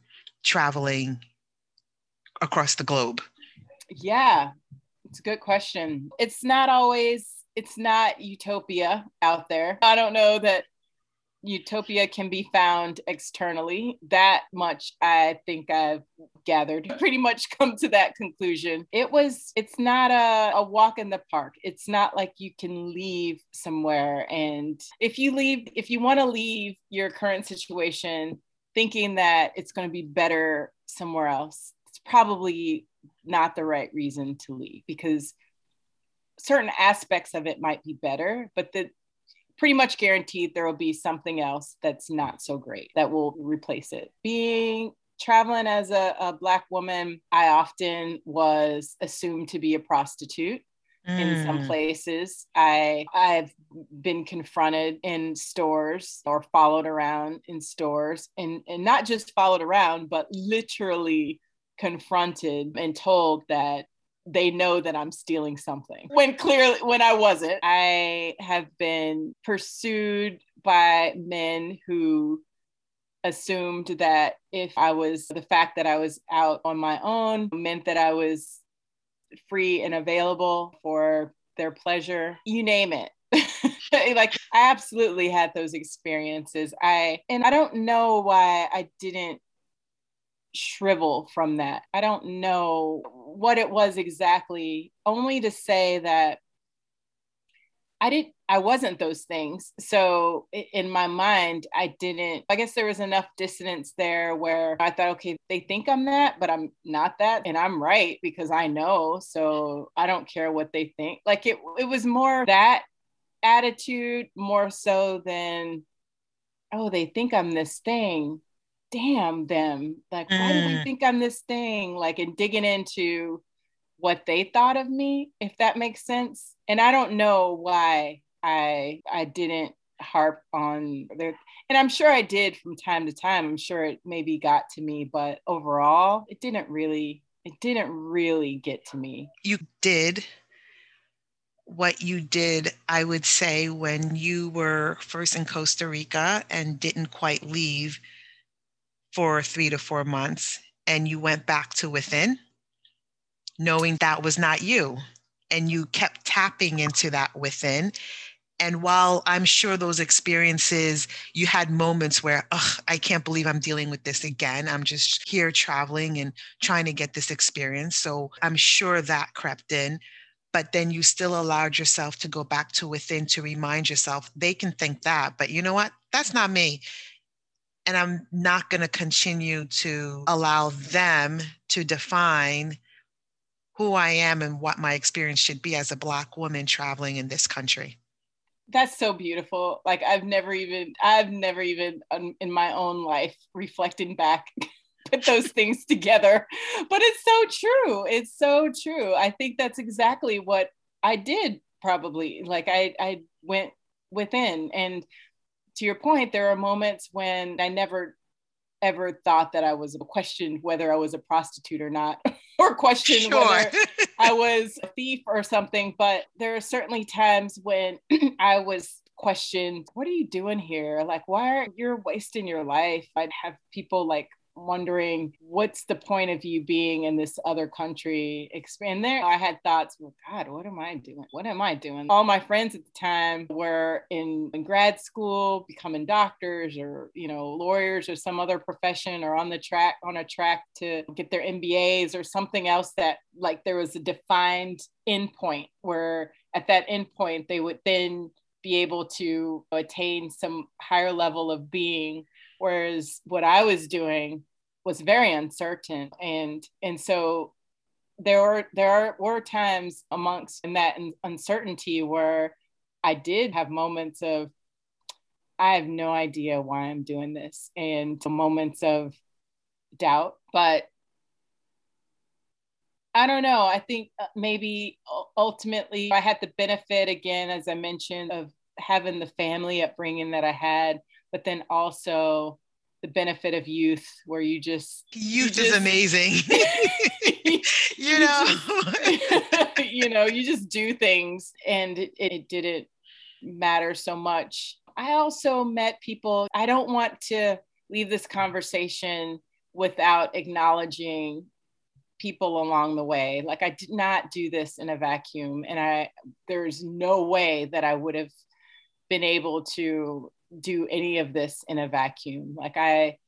traveling across the globe? Yeah, it's a good question. It's not always, it's not utopia out there. I don't know that utopia can be found externally. That much I think I've gathered, pretty much come to that conclusion. It was, it's not a, a walk in the park. It's not like you can leave somewhere. And if you leave, if you want to leave your current situation thinking that it's going to be better somewhere else, it's probably not the right reason to leave because certain aspects of it might be better, but the pretty much guaranteed there will be something else that's not so great that will replace it. Being traveling as a, a black woman, I often was assumed to be a prostitute. In some mm. places, I I've been confronted in stores or followed around in stores, and and not just followed around, but literally confronted and told that they know that I'm stealing something when clearly when I wasn't. I have been pursued by men who assumed that if I was the fact that I was out on my own meant that I was free and available for their pleasure, you name it. like I absolutely had those experiences. I and I don't know why I didn't shrivel from that. I don't know what it was exactly, only to say that I didn't I wasn't those things. So in my mind, I didn't, I guess there was enough dissonance there where I thought, okay, they think I'm that, but I'm not that. And I'm right because I know. So I don't care what they think. Like it, it was more that attitude more so than, oh, they think I'm this thing damn them. Like why do they mm. think i'm this thing? Like and digging into what they thought of me if that makes sense. And i don't know why i i didn't harp on there and i'm sure i did from time to time. I'm sure it maybe got to me but overall it didn't really it didn't really get to me. You did what you did, I would say, when you were first in Costa Rica and didn't quite leave, for three to four months and you went back to within, knowing that was not you. And you kept tapping into that within. And while I'm sure those experiences, you had moments where, oh, I can't believe I'm dealing with this again. I'm just here traveling and trying to get this experience. So I'm sure that crept in. but then you still allowed yourself to go back to within to remind yourself they can think that, but you know what? That's not me. And I'm not going to continue to allow them to define who I am and what my experience should be as a Black woman traveling in this country. That's so beautiful. Like I've never even, I've never even um, in my own life reflecting back, put those things together. But it's so true. It's so true. I think that's exactly what I did probably. Like I, I went within and to your point, there are moments when I never ever thought that I was questioned whether I was a prostitute or not, or questioned sure. whether I was a thief or something. But there are certainly times when I was questioned, what are you doing here? Like, why are you wasting your life? I'd have people like wondering what's the point of you being in this other country? Expand there i had thoughts well god what am i doing? What am i doing? All my friends at the time were in, in grad school becoming doctors or you know lawyers or some other profession or on the track on a track to get their mbas or something else that like there was a defined endpoint where at that endpoint they would then be able to attain some higher level of being whereas what i was doing was very uncertain and and so there were there were times amongst in that uncertainty where i did have moments of i have no idea why i'm doing this and moments of doubt but I don't know. I think uh, maybe ultimately I had the benefit, again, as I mentioned, of having the family upbringing that I had, but then also the benefit of youth where you just youth you just, is amazing you know? just, you know you just do things and it, it didn't matter so much. I also met people i don't want to leave this conversation without acknowledging people along the way. Like i did not do this in a vacuum and i there's no way that i would have been able to do any of this in a vacuum. Like I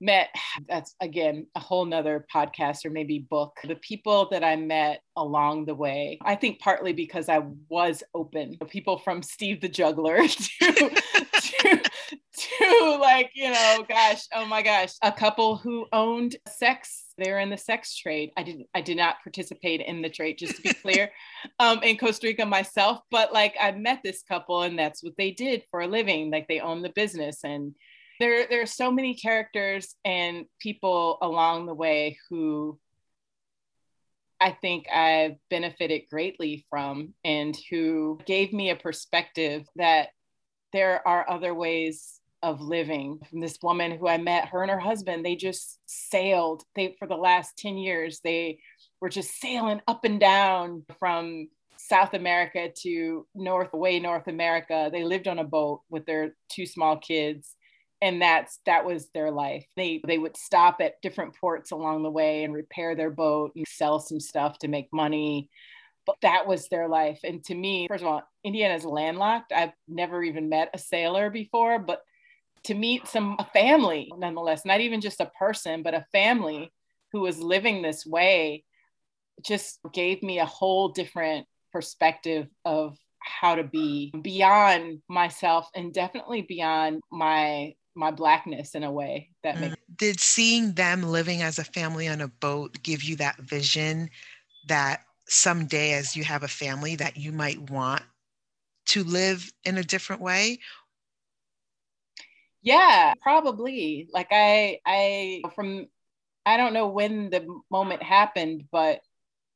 met, that's again a whole nother podcast or maybe book. The people that I met along the way, I think partly because I was open. People from Steve the Juggler to, to like, you know, gosh, oh my gosh, a couple who owned sex they're in the sex trade. I didn't I did not participate in the trade, just to be clear, um, in Costa Rica myself. But like I met this couple and that's what they did for a living. Like they own the business. And there there are so many characters and people along the way who I think I've benefited greatly from and who gave me a perspective that there are other ways of living from this woman who I met, her and her husband, they just sailed. They for the last 10 years, they were just sailing up and down from South America to North, way North America. They lived on a boat with their two small kids. And that's that was their life. They they would stop at different ports along the way and repair their boat and sell some stuff to make money but that was their life. And to me, first of all, Indiana's landlocked. I've never even met a sailor before, but to meet some a family nonetheless not even just a person but a family who was living this way just gave me a whole different perspective of how to be beyond myself and definitely beyond my my blackness in a way that mm. makes did seeing them living as a family on a boat give you that vision that someday as you have a family that you might want to live in a different way yeah probably. Like i i from i don't know when the moment happened but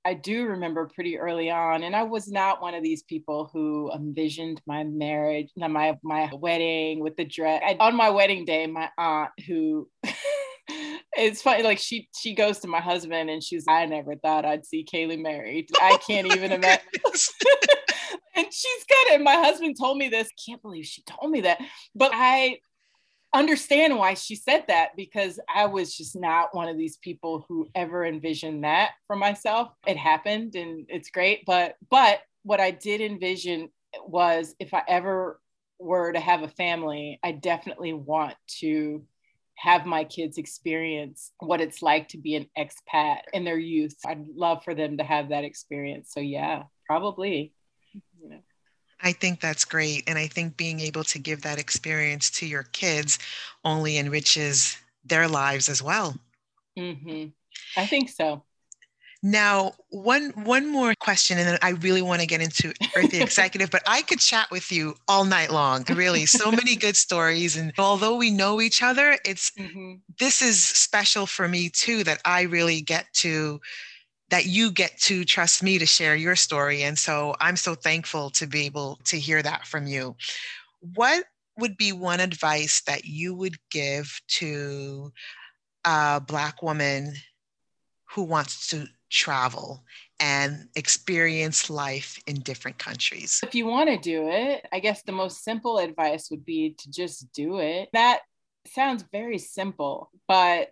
i do remember pretty early on and i was not one of these people who envisioned my marriage my my wedding with the dress. I, on my wedding day my aunt who it's funny like she she goes to my husband and she's i never thought i'd see kali married. I can't oh even imagine. and she's good and my husband told me this can't believe she told me that. But i understand why she said that because I was just not one of these people who ever envisioned that for myself. It happened and it's great, but but what I did envision was if I ever were to have a family, I definitely want to have my kids experience what it's like to be an expat in their youth. I'd love for them to have that experience. So yeah. probably. Mm-hmm. You know. I think that's great. And I think being able to give that experience to your kids only enriches their lives as well. Mm-hmm. I think so. Now, one one more question, and then I really want to get into Earthy Executive, but I could chat with you all night long. Really, so many good stories. And although we know each other, it's mm-hmm. this is special for me too that I really get to that you get to trust me to share your story. And so I'm so thankful to be able to hear that from you. What would be one advice that you would give to a Black woman who wants to travel and experience life in different countries? If you want to do it, I guess the most simple advice would be to just do it. That sounds very simple, but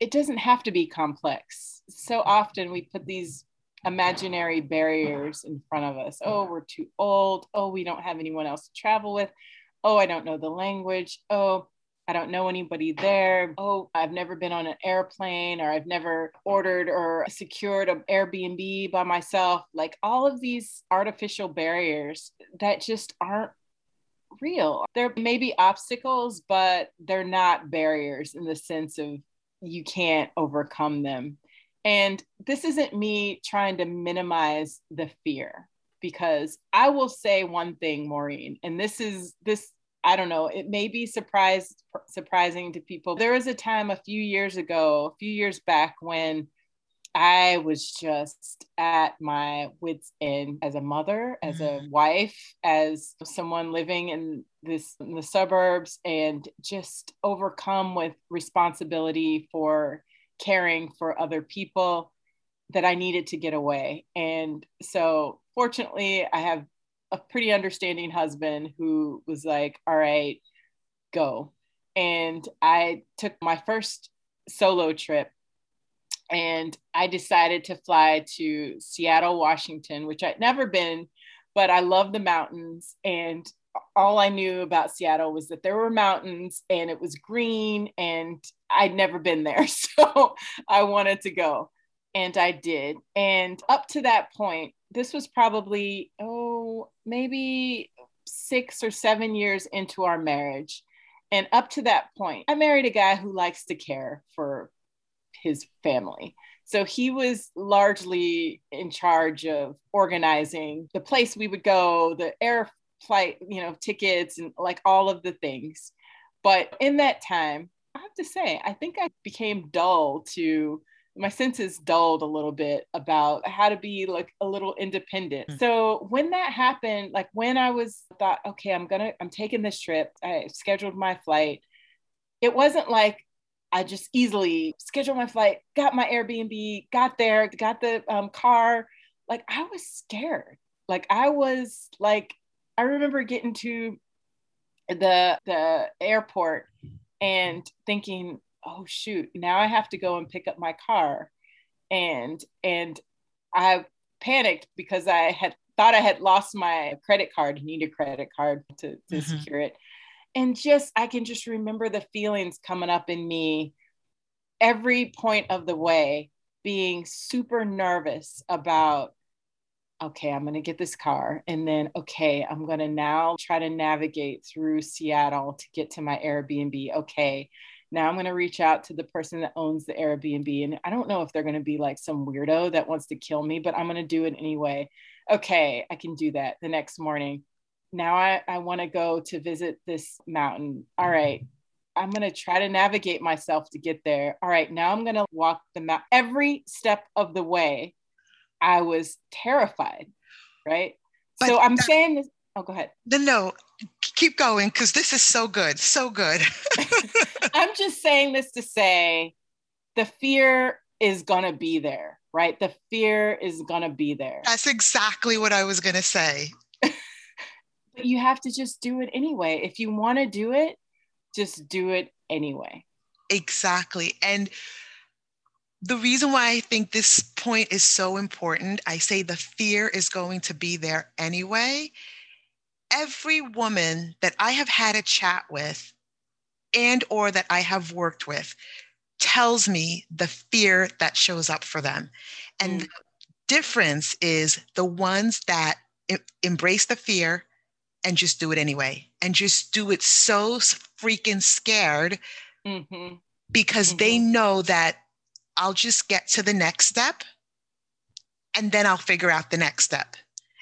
it doesn't have to be complex. So often we put these imaginary barriers in front of us. Oh, we're too old. Oh, we don't have anyone else to travel with. Oh, I don't know the language. Oh, I don't know anybody there. Oh, I've never been on an airplane or I've never ordered or secured an Airbnb by myself. Like all of these artificial barriers that just aren't real. There may be obstacles, but they're not barriers in the sense of you can't overcome them. And this isn't me trying to minimize the fear because I will say one thing, Maureen, and this is this I don't know, it may be surprise surprising to people. There was a time a few years ago, a few years back when I was just at my wits end as a mother, as a mm. wife, as someone living in this in the suburbs and just overcome with responsibility for caring for other people that I needed to get away. And so fortunately, I have a pretty understanding husband who was like, all right, go. And I took my first solo trip and I decided to fly to Seattle, Washington, which I'd never been, but I love the mountains. And all I knew about Seattle was that there were mountains and it was green, and I'd never been there. So I wanted to go, and I did. And up to that point, this was probably, oh, maybe six or seven years into our marriage. And up to that point, I married a guy who likes to care for his family. So he was largely in charge of organizing the place we would go, the air flight, you know, tickets and like all of the things. But in that time, I have to say, I think I became dull to my senses dulled a little bit about how to be like a little independent. Mm. So when that happened, like when I was thought, okay, I'm gonna, I'm taking this trip, I scheduled my flight. It wasn't like I just easily scheduled my flight, got my Airbnb, got there, got the um, car. Like I was scared. Like I was like, I remember getting to the the airport and thinking, oh shoot, now I have to go and pick up my car. And and I panicked because I had thought I had lost my credit card, need a credit card to, to mm-hmm. secure it. And just I can just remember the feelings coming up in me every point of the way, being super nervous about okay, I'm going to get this car. And then, okay, I'm going to now try to navigate through Seattle to get to my Airbnb. Okay, now I'm going to reach out to the person that owns the Airbnb. And I don't know if they're going to be like some weirdo that wants to kill me, but I'm going to do it anyway. Okay, I can do that the next morning. Now I, I want to go to visit this mountain. All mm-hmm. right, I'm going to try to navigate myself to get there. All right, now I'm going to walk the map every step of the way. I was terrified, right? But so I'm that, saying this. Oh, go ahead. The no, keep going because this is so good, so good. I'm just saying this to say the fear is going to be there, right? The fear is going to be there. That's exactly what I was going to say. but you have to just do it anyway. If you want to do it, just do it anyway. Exactly. And the reason why I think this point is so important, I say the fear is going to be there anyway. Every woman that I have had a chat with and or that I have worked with tells me the fear that shows up for them. And mm. difference is the ones that embrace the fear and just do it anyway and just do it so freaking scared mm-hmm. because mm-hmm. they know that I'll just get to the next step and then I'll figure out the next step.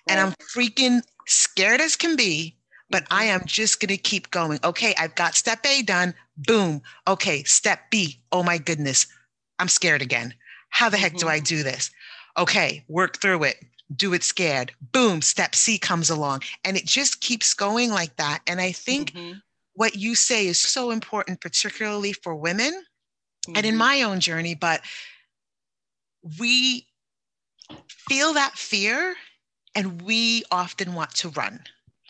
Right. And I'm freaking scared as can be, but I mm-hmm. am just going to keep going. Okay, I've got step A done. Boom. Okay, step B. Oh my goodness. I'm scared again. How the heck mm-hmm. do I mm-hmm. do this? Okay, work through it. Do it scared. Boom, step C comes along. And it just keeps going like that. And I think mm-hmm. what you say is so important, particularly for women mm-hmm. and in mm-hmm. my own journey. But we feel that fear and we often want to run.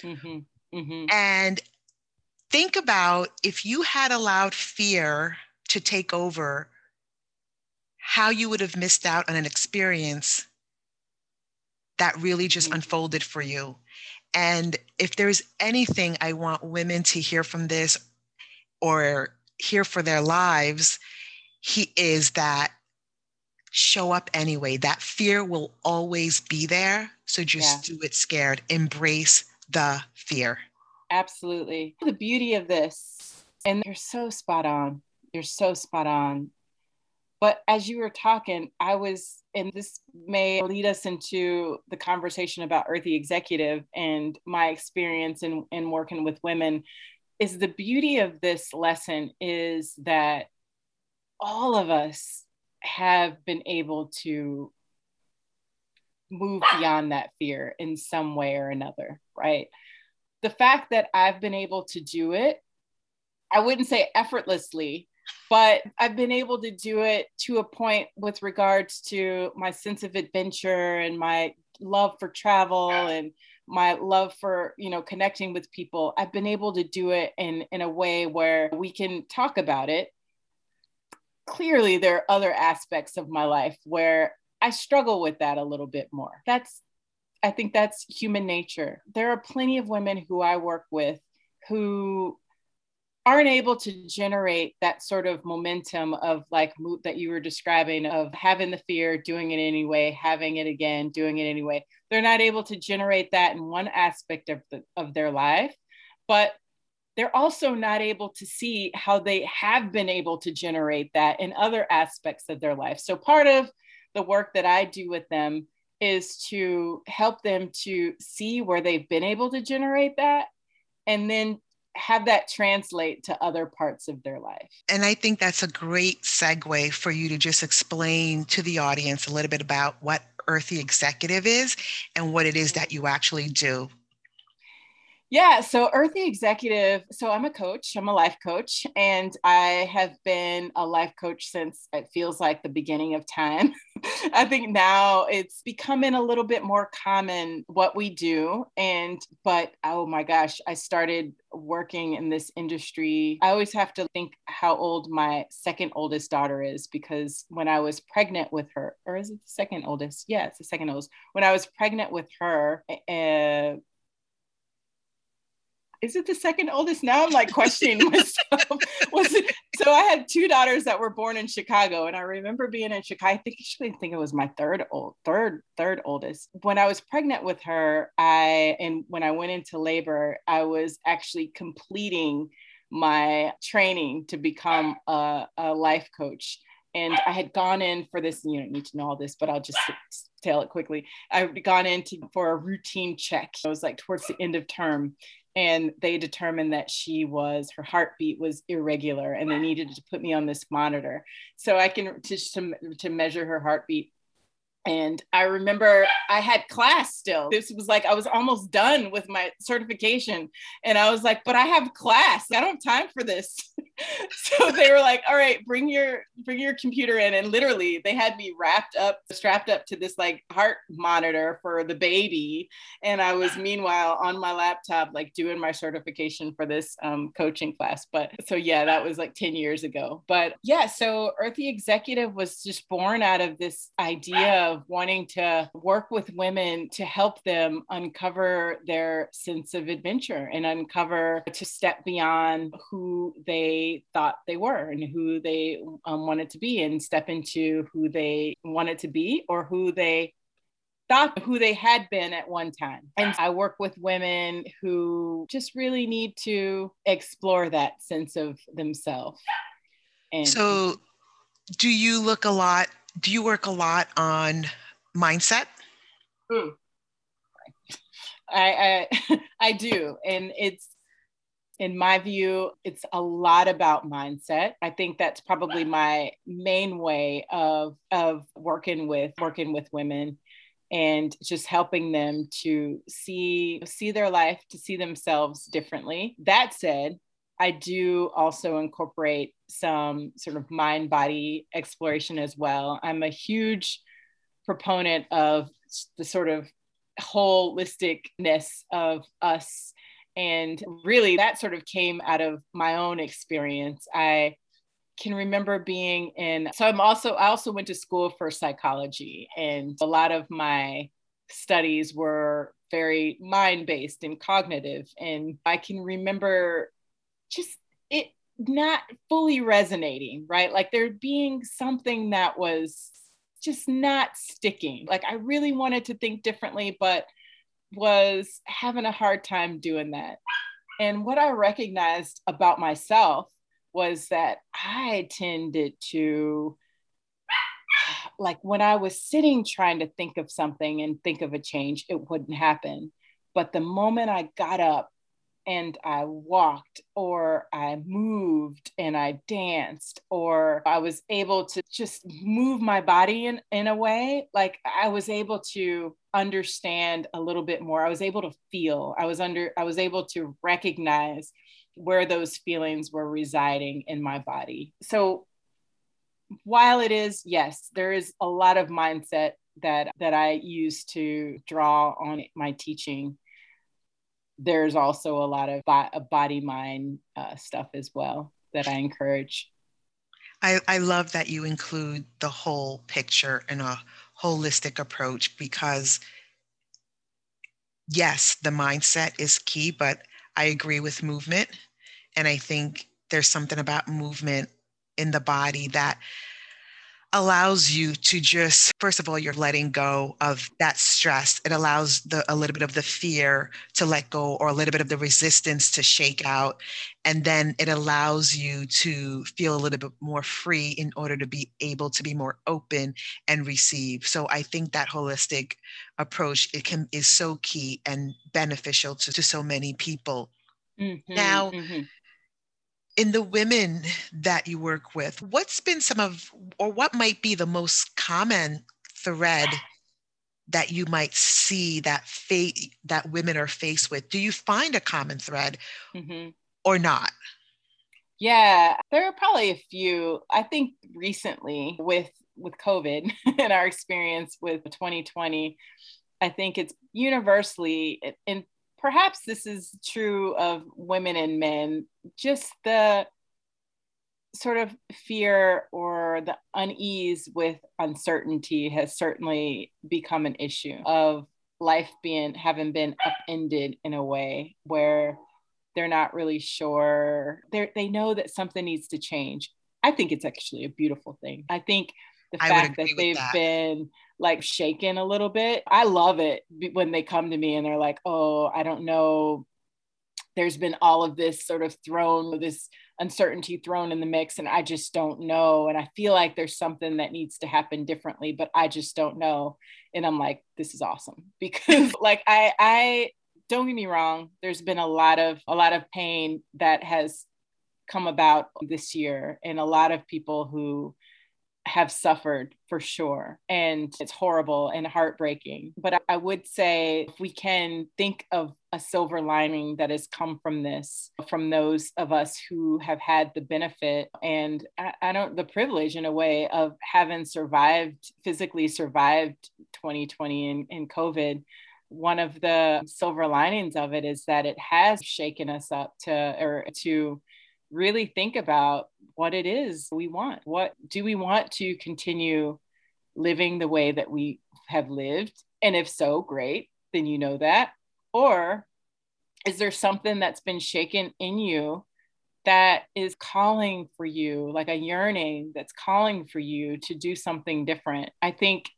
Mm-hmm. Mm-hmm. And think about if you had allowed fear to take over how you would have missed out on an experience that really just mm-hmm. unfolded for you. And if there's anything I want women to hear from this or hear for their lives, he is that show up anyway. That fear will always be there. So just yeah. do it scared. Embrace the fear. Absolutely. The beauty of this, and you're so spot on. You're so spot on. But as you were talking, I was, and this may lead us into the conversation about Earthy Executive and my experience in, in working with women. Is the beauty of this lesson is that all of us have been able to move beyond that fear in some way or another, right? The fact that I've been able to do it, I wouldn't say effortlessly, but I've been able to do it to a point with regards to my sense of adventure and my love for travel and my love for you know connecting with people. I've been able to do it in in a way where we can talk about it. Clearly there are other aspects of my life where i struggle with that a little bit more. That's i think that's human nature. There are plenty of women who i work with who aren't able to generate that sort of momentum of like that you were describing of having the fear doing it anyway having it again doing it anyway. They're not able to generate that in one aspect of the, of their life but they're also not able to see how they have been able to generate that in other aspects of their life. So part of the work that i do with them is to help them to see where they've been able to generate that and then have that translate to other parts of their life. And I think that's a great segue for you to just explain to the audience a little bit about what Earthy Executive is and what it is that you actually do. Yeah, so Earthy Executive. So I'm a coach, I'm a life coach, and I have been a life coach since it feels like the beginning of time. I think now it's becoming a little bit more common what we do. And, but oh my gosh, I started working in this industry. I always have to think how old my second oldest daughter is because when I was pregnant with her, or is it the second oldest? Yeah, it's the second oldest. When I was pregnant with her, uh, is it the second oldest now? I'm like questioning myself. was it so I had two daughters that were born in Chicago. And I remember being in Chicago. I think actually think it was my third old third, third oldest. When I was pregnant with her, I and when I went into labor, I was actually completing my training to become a, a life coach. And I had gone in for this, you don't need to know all this, but I'll just tell it quickly. I'd gone in to, for a routine check. It was like towards the end of term and they determined that she was her heartbeat was irregular and they needed to put me on this monitor. So i can just to, to measure her heartbeat and I remember I had class still. This was like I was almost done with my certification. And I was like, but I have class. I don't have time for this. so they were like, all right, bring your bring your computer in. And literally they had me wrapped up, strapped up to this like heart monitor for the baby. And I was meanwhile on my laptop, like doing my certification for this um, coaching class. But so yeah, that was like 10 years ago. But yeah, so Earthy Executive was just born out of this idea wanting to work with women to help them uncover their sense of adventure and uncover to step beyond who they thought they were and who they um, wanted to be and step into who they wanted to be or who they thought who they had been at one time. And I work with women who just really need to explore that sense of themselves. And so, do you look a lot? Do you work a lot on mindset? Hmm. I, I I do, and it's in my view, it's a lot about mindset. I think that's probably my main way of of working with working with women and just helping them to see see their life, to see themselves differently. That said, I do also incorporate some sort of mind body exploration as well. I'm a huge proponent of the sort of holisticness of us. And really, that sort of came out of my own experience. I can remember being in, so I'm also, I also went to school for psychology, and a lot of my studies were very mind based and cognitive. And I can remember just it not fully resonating, right? Like there being something that was just not sticking. Like I really wanted to think differently, but was having a hard time doing that. And what I recognized about myself was that I tended to, like, when I was sitting trying to think of something and think of a change, it wouldn't happen. But the moment I got up and I walked or I moved and I danced or I was able to just move my body in, in a way like I was able to understand a little bit more. I was able to feel. I was under I was able to recognize where those feelings were residing in my body. So while it is yes, there is a lot of mindset that that I use to draw on my teaching there's also a lot of body mind uh, stuff as well that I encourage. I, I love that you include the whole picture and a holistic approach because, yes, the mindset is key, but I agree with movement. And I think there's something about movement in the body that allows you to just first of all you're letting go of that stress. It allows the a little bit of the fear to let go or a little bit of the resistance to shake out. And then it allows you to feel a little bit more free in order to be able to be more open and receive. So i think that holistic approach it can is so key and beneficial to, to so many people. Mm-hmm, now mm-hmm in the women that you work with, what's been some of, or what might be the most common thread that you might see that fa- that women are faced with? Do you find a common thread mm-hmm. or not? Yeah, there are probably a few. I think recently with with COVID and our experience with 2020, I think it's universally in perhaps this is true of women and men, just the sort of fear or the unease with uncertainty has certainly become an issue of life being having been upended in a way where they're not really sure. They they know that something needs to change. I think it's actually a beautiful thing. I think the fact that they've that. been like shaken a little bit. I love it when they come to me and they're like, oh, I don't know. There's been all of this sort of thrown, this uncertainty thrown in the mix, and I just don't know. And I feel like there's something that needs to happen differently, but I just don't know. And I'm like, this is awesome because, like, I, I, don't get me wrong. There's been a lot of a lot of pain that has come about this year, and a lot of people who have suffered for sure. And it's horrible and heartbreaking. But I would say if we can think of a silver lining that has come from this, from those of us who have had the benefit and I, I don't, the privilege in a way of having survived, physically survived 2020 and, and COVID one of the silver linings of it is that it has shaken us up to or to really think about what it is we want. What do we want to continue living the way that we have lived? And if so, great, then you know that. Or is there something that's been shaken in you that is calling for you, like a yearning that's calling for you to do something different? I think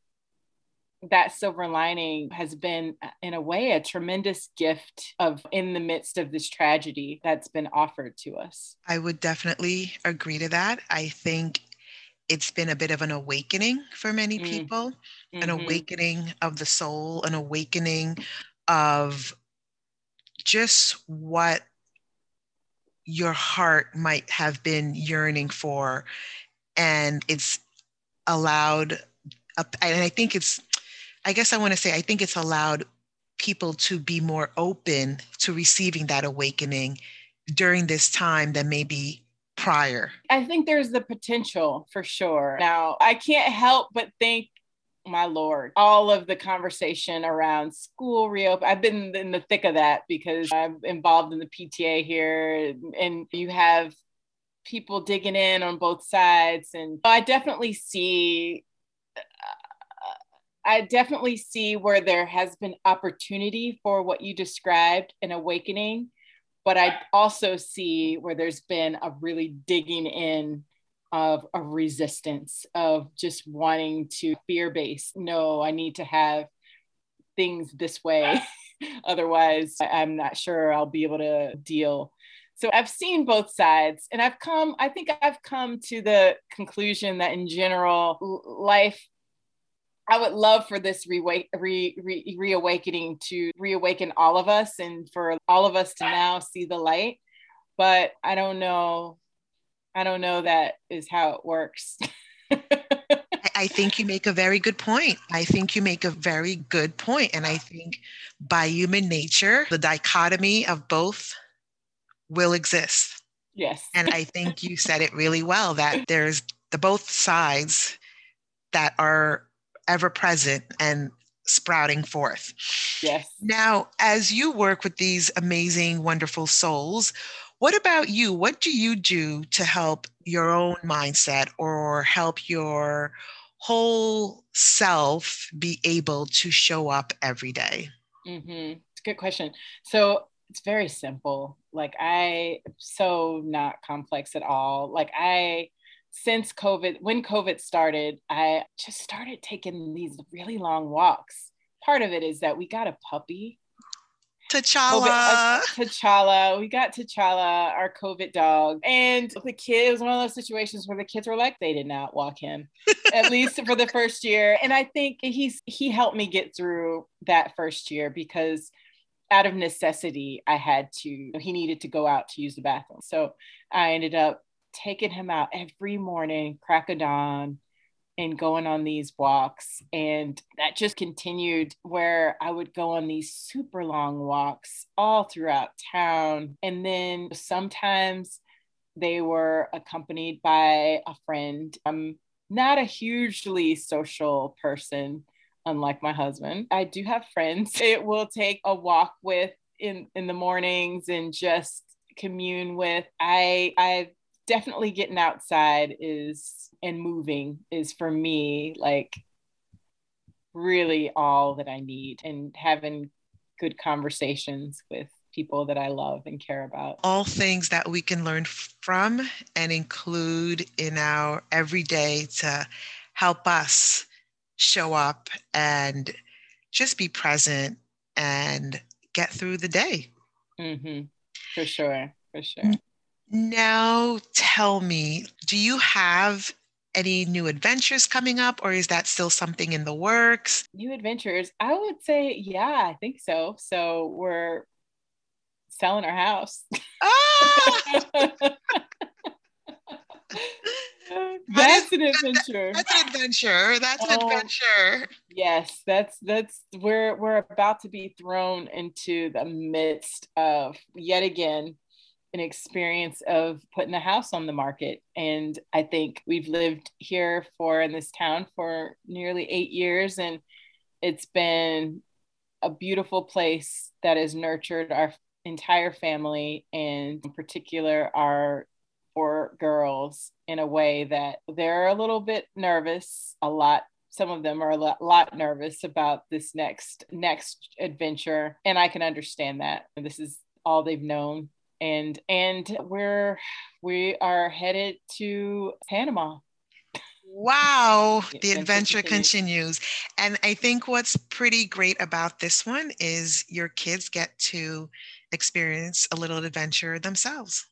that silver lining has been in a way a tremendous gift of in the midst of this tragedy that's been offered to us i would definitely agree to that i think it's been a bit of an awakening for many mm. people mm-hmm. an awakening of the soul an awakening of just what your heart might have been yearning for and it's allowed and i think it's i guess i want to say i think it's allowed people to be more open to receiving that awakening during this time than maybe prior. I think there's the potential for sure. Now i can't help but think my lord all of the conversation around school reopen i've been in the thick of that because i'm involved in the pta here and you have people digging in on both sides and i definitely see I definitely see where there has been opportunity for what you described an awakening, but I also see where there's been a really digging in of a resistance of just wanting to fear based. No, I need to have things this way. Otherwise, I'm not sure I'll be able to deal. So I've seen both sides and I've come, I think I've come to the conclusion that in general, life I would love for this re- re- re- reawakening to reawaken all of us and for all of us to now see the light. But I don't know. I don't know that is how it works. I think you make a very good point. I think you make a very good point. And I think by human nature, the dichotomy of both will exist. Yes. and I think you said it really well that there's the both sides that are ever present and sprouting forth. Yes. Now, as you work with these amazing, wonderful souls, what about you? What do you do to help your own mindset or help your whole self be able to show up every day? Mm-hmm. It's a good question. So it's very simple. Like I so not complex at all. Like I since COVID, when COVID started, I just started taking these really long walks. Part of it is that we got a puppy. T'Challa. uh, T'Challa. We got T'Challa, our COVID dog. And the kid, it was one of those situations where the kids were like, they did not walk him, at least for the first year. And I think he's he helped me get through that first year because out of necessity, I had to, he needed to go out to use the bathroom. So I ended up taking him out every morning, crack of dawn, and going on these walks. And that just continued where I would go on these super long walks all throughout town. And then sometimes they were accompanied by a friend. I'm not a hugely social person, unlike my husband. I do have friends. It will take a walk with in in the mornings and just commune with. I I've definitely getting outside is and moving is for me like really all that I need and having good conversations with people that I love and care about. All things that we can learn from and include in our everyday to help us show up and just be present and get through the day. Mm-hmm. For sure. For sure. Now, tell me, do you have any new adventures coming up, or is that still something in the works? New adventures? I would say, yeah, I think so. So we're selling our house. Ah! that's an adventure. That's an adventure. That's an oh, adventure. Yes, that's that's we're we're about to be thrown into the midst of yet again an experience of putting a house on the market. And I think we've lived here for in this town for nearly eight years, and it's been a beautiful place that has nurtured our entire family, and in particular, our four girls, in a way that they're a little bit nervous, a lot some of them are a lot, nervous about this next next adventure. And i can understand that. This is all they've known and and we're we are headed to Panama. Wow, the adventure continues. And I think what's pretty great about this one is your kids get to experience a little adventure themselves.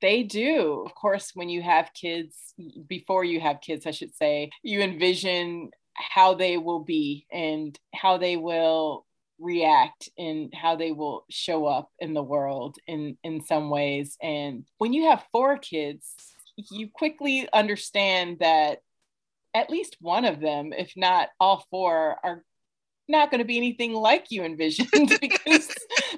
They do. Of course, when you have kids, before you have kids, I should say, you envision how they will be and how they will react and how they will show up in the world in in some ways. And when you have four kids you quickly understand that at least one of them if not all four are not going to be anything like you envisioned because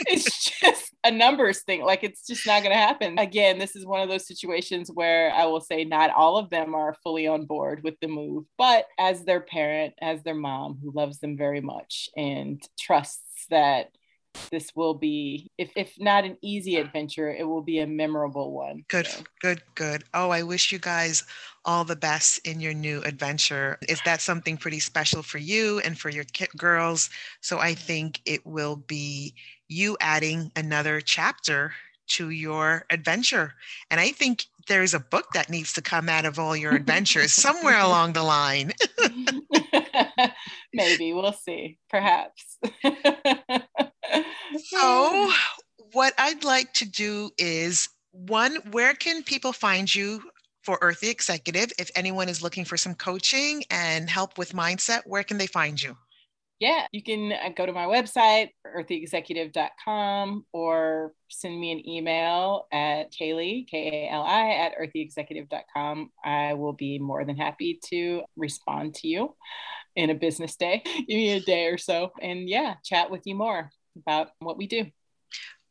it's just a numbers thing. Like it's just not going to happen. Again, this is one of those situations where I will say not all of them are fully on board with the move, but as their parent, as their mom who loves them very much and trusts that this will be if, if not an easy adventure it will be a memorable one good so. good good. Oh i wish you guys all the best in your new adventure. Is that something pretty special for you and for your kit girls? So i think it will be you adding another chapter to your adventure. And i think there's a book that needs to come out of all your adventures somewhere along the line. Maybe we'll see perhaps so, what I'd like to do is one, where can people find you for Earthy Executive? If anyone is looking for some coaching and help with mindset, where can they find you? Yeah, you can uh, go to my website, earthyexecutive.com, or send me an email at Kali, K A L I, at earthyexecutive.com. I will be more than happy to respond to you in a business day. Give me a day or so and yeah, chat with you more about what we do.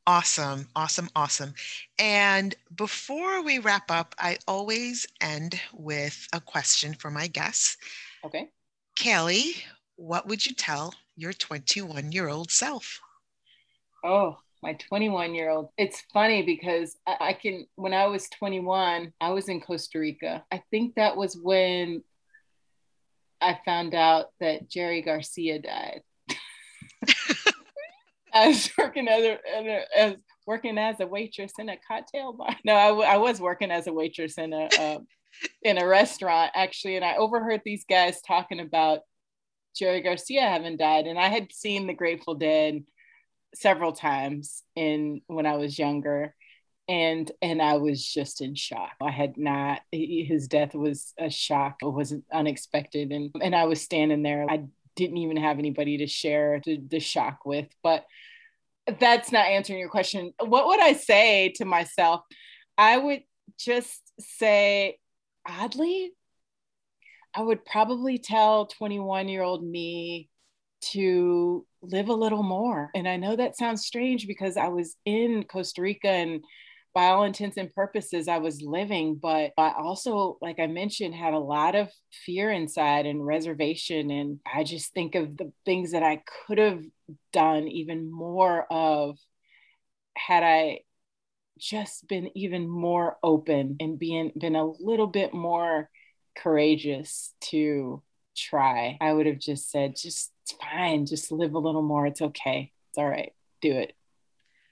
Awesome, awesome, awesome. And before we wrap up, I always end with a question for my guests. Okay. Kali, what would you tell your 21 year old self? Oh, my 21 year old. It's funny because I, I, can, when I was 21, I was in Costa Rica. I think that was when I found out that Jerry Garcia died. I was working as a, as working as a waitress in a cocktail bar. No, I, w- I was working as a waitress in a uh, in a restaurant actually, and I overheard these guys talking about Jerry Garcia having died, and I had seen The Grateful Dead several times in when I was younger, and and I was just in shock. I had not his death was a shock. It wasn't unexpected, and and I was standing there. I didn't even have anybody to share the, the shock with. But that's not answering your question. What would I say to myself? I would just say, oddly, I would probably tell 21 year old me to live a little more. And I know that sounds strange because I was in Costa Rica and by all intents and purposes, I was living, but I also, like I mentioned, had a lot of fear inside and reservation. And I just think of the things that I could have done even more of had I just been even more open and being been a little bit more courageous to try. I would have just said, just fine, just live a little more. It's okay. It's all right. Do it.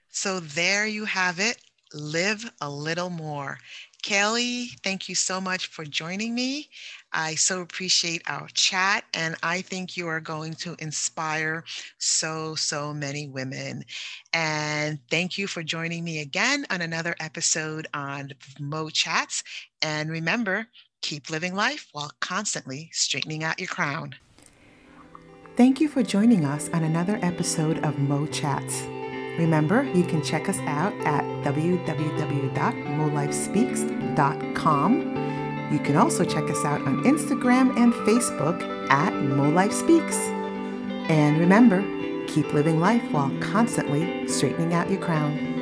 So there you have it live a little more. Kali, thank you so much for joining me. I so appreciate our chat, and I think you are going to inspire so, so many women. And thank you for joining me again on another episode on Mo Chats. And remember, keep living life while constantly straightening out your crown. Thank you for joining us on another episode of Mo Chats. Remember, you can check us out at www.molifespeaks.com. You can also check us out on Instagram and Facebook at MoLifeSpeaks. And remember, keep living life while constantly straightening out your crown.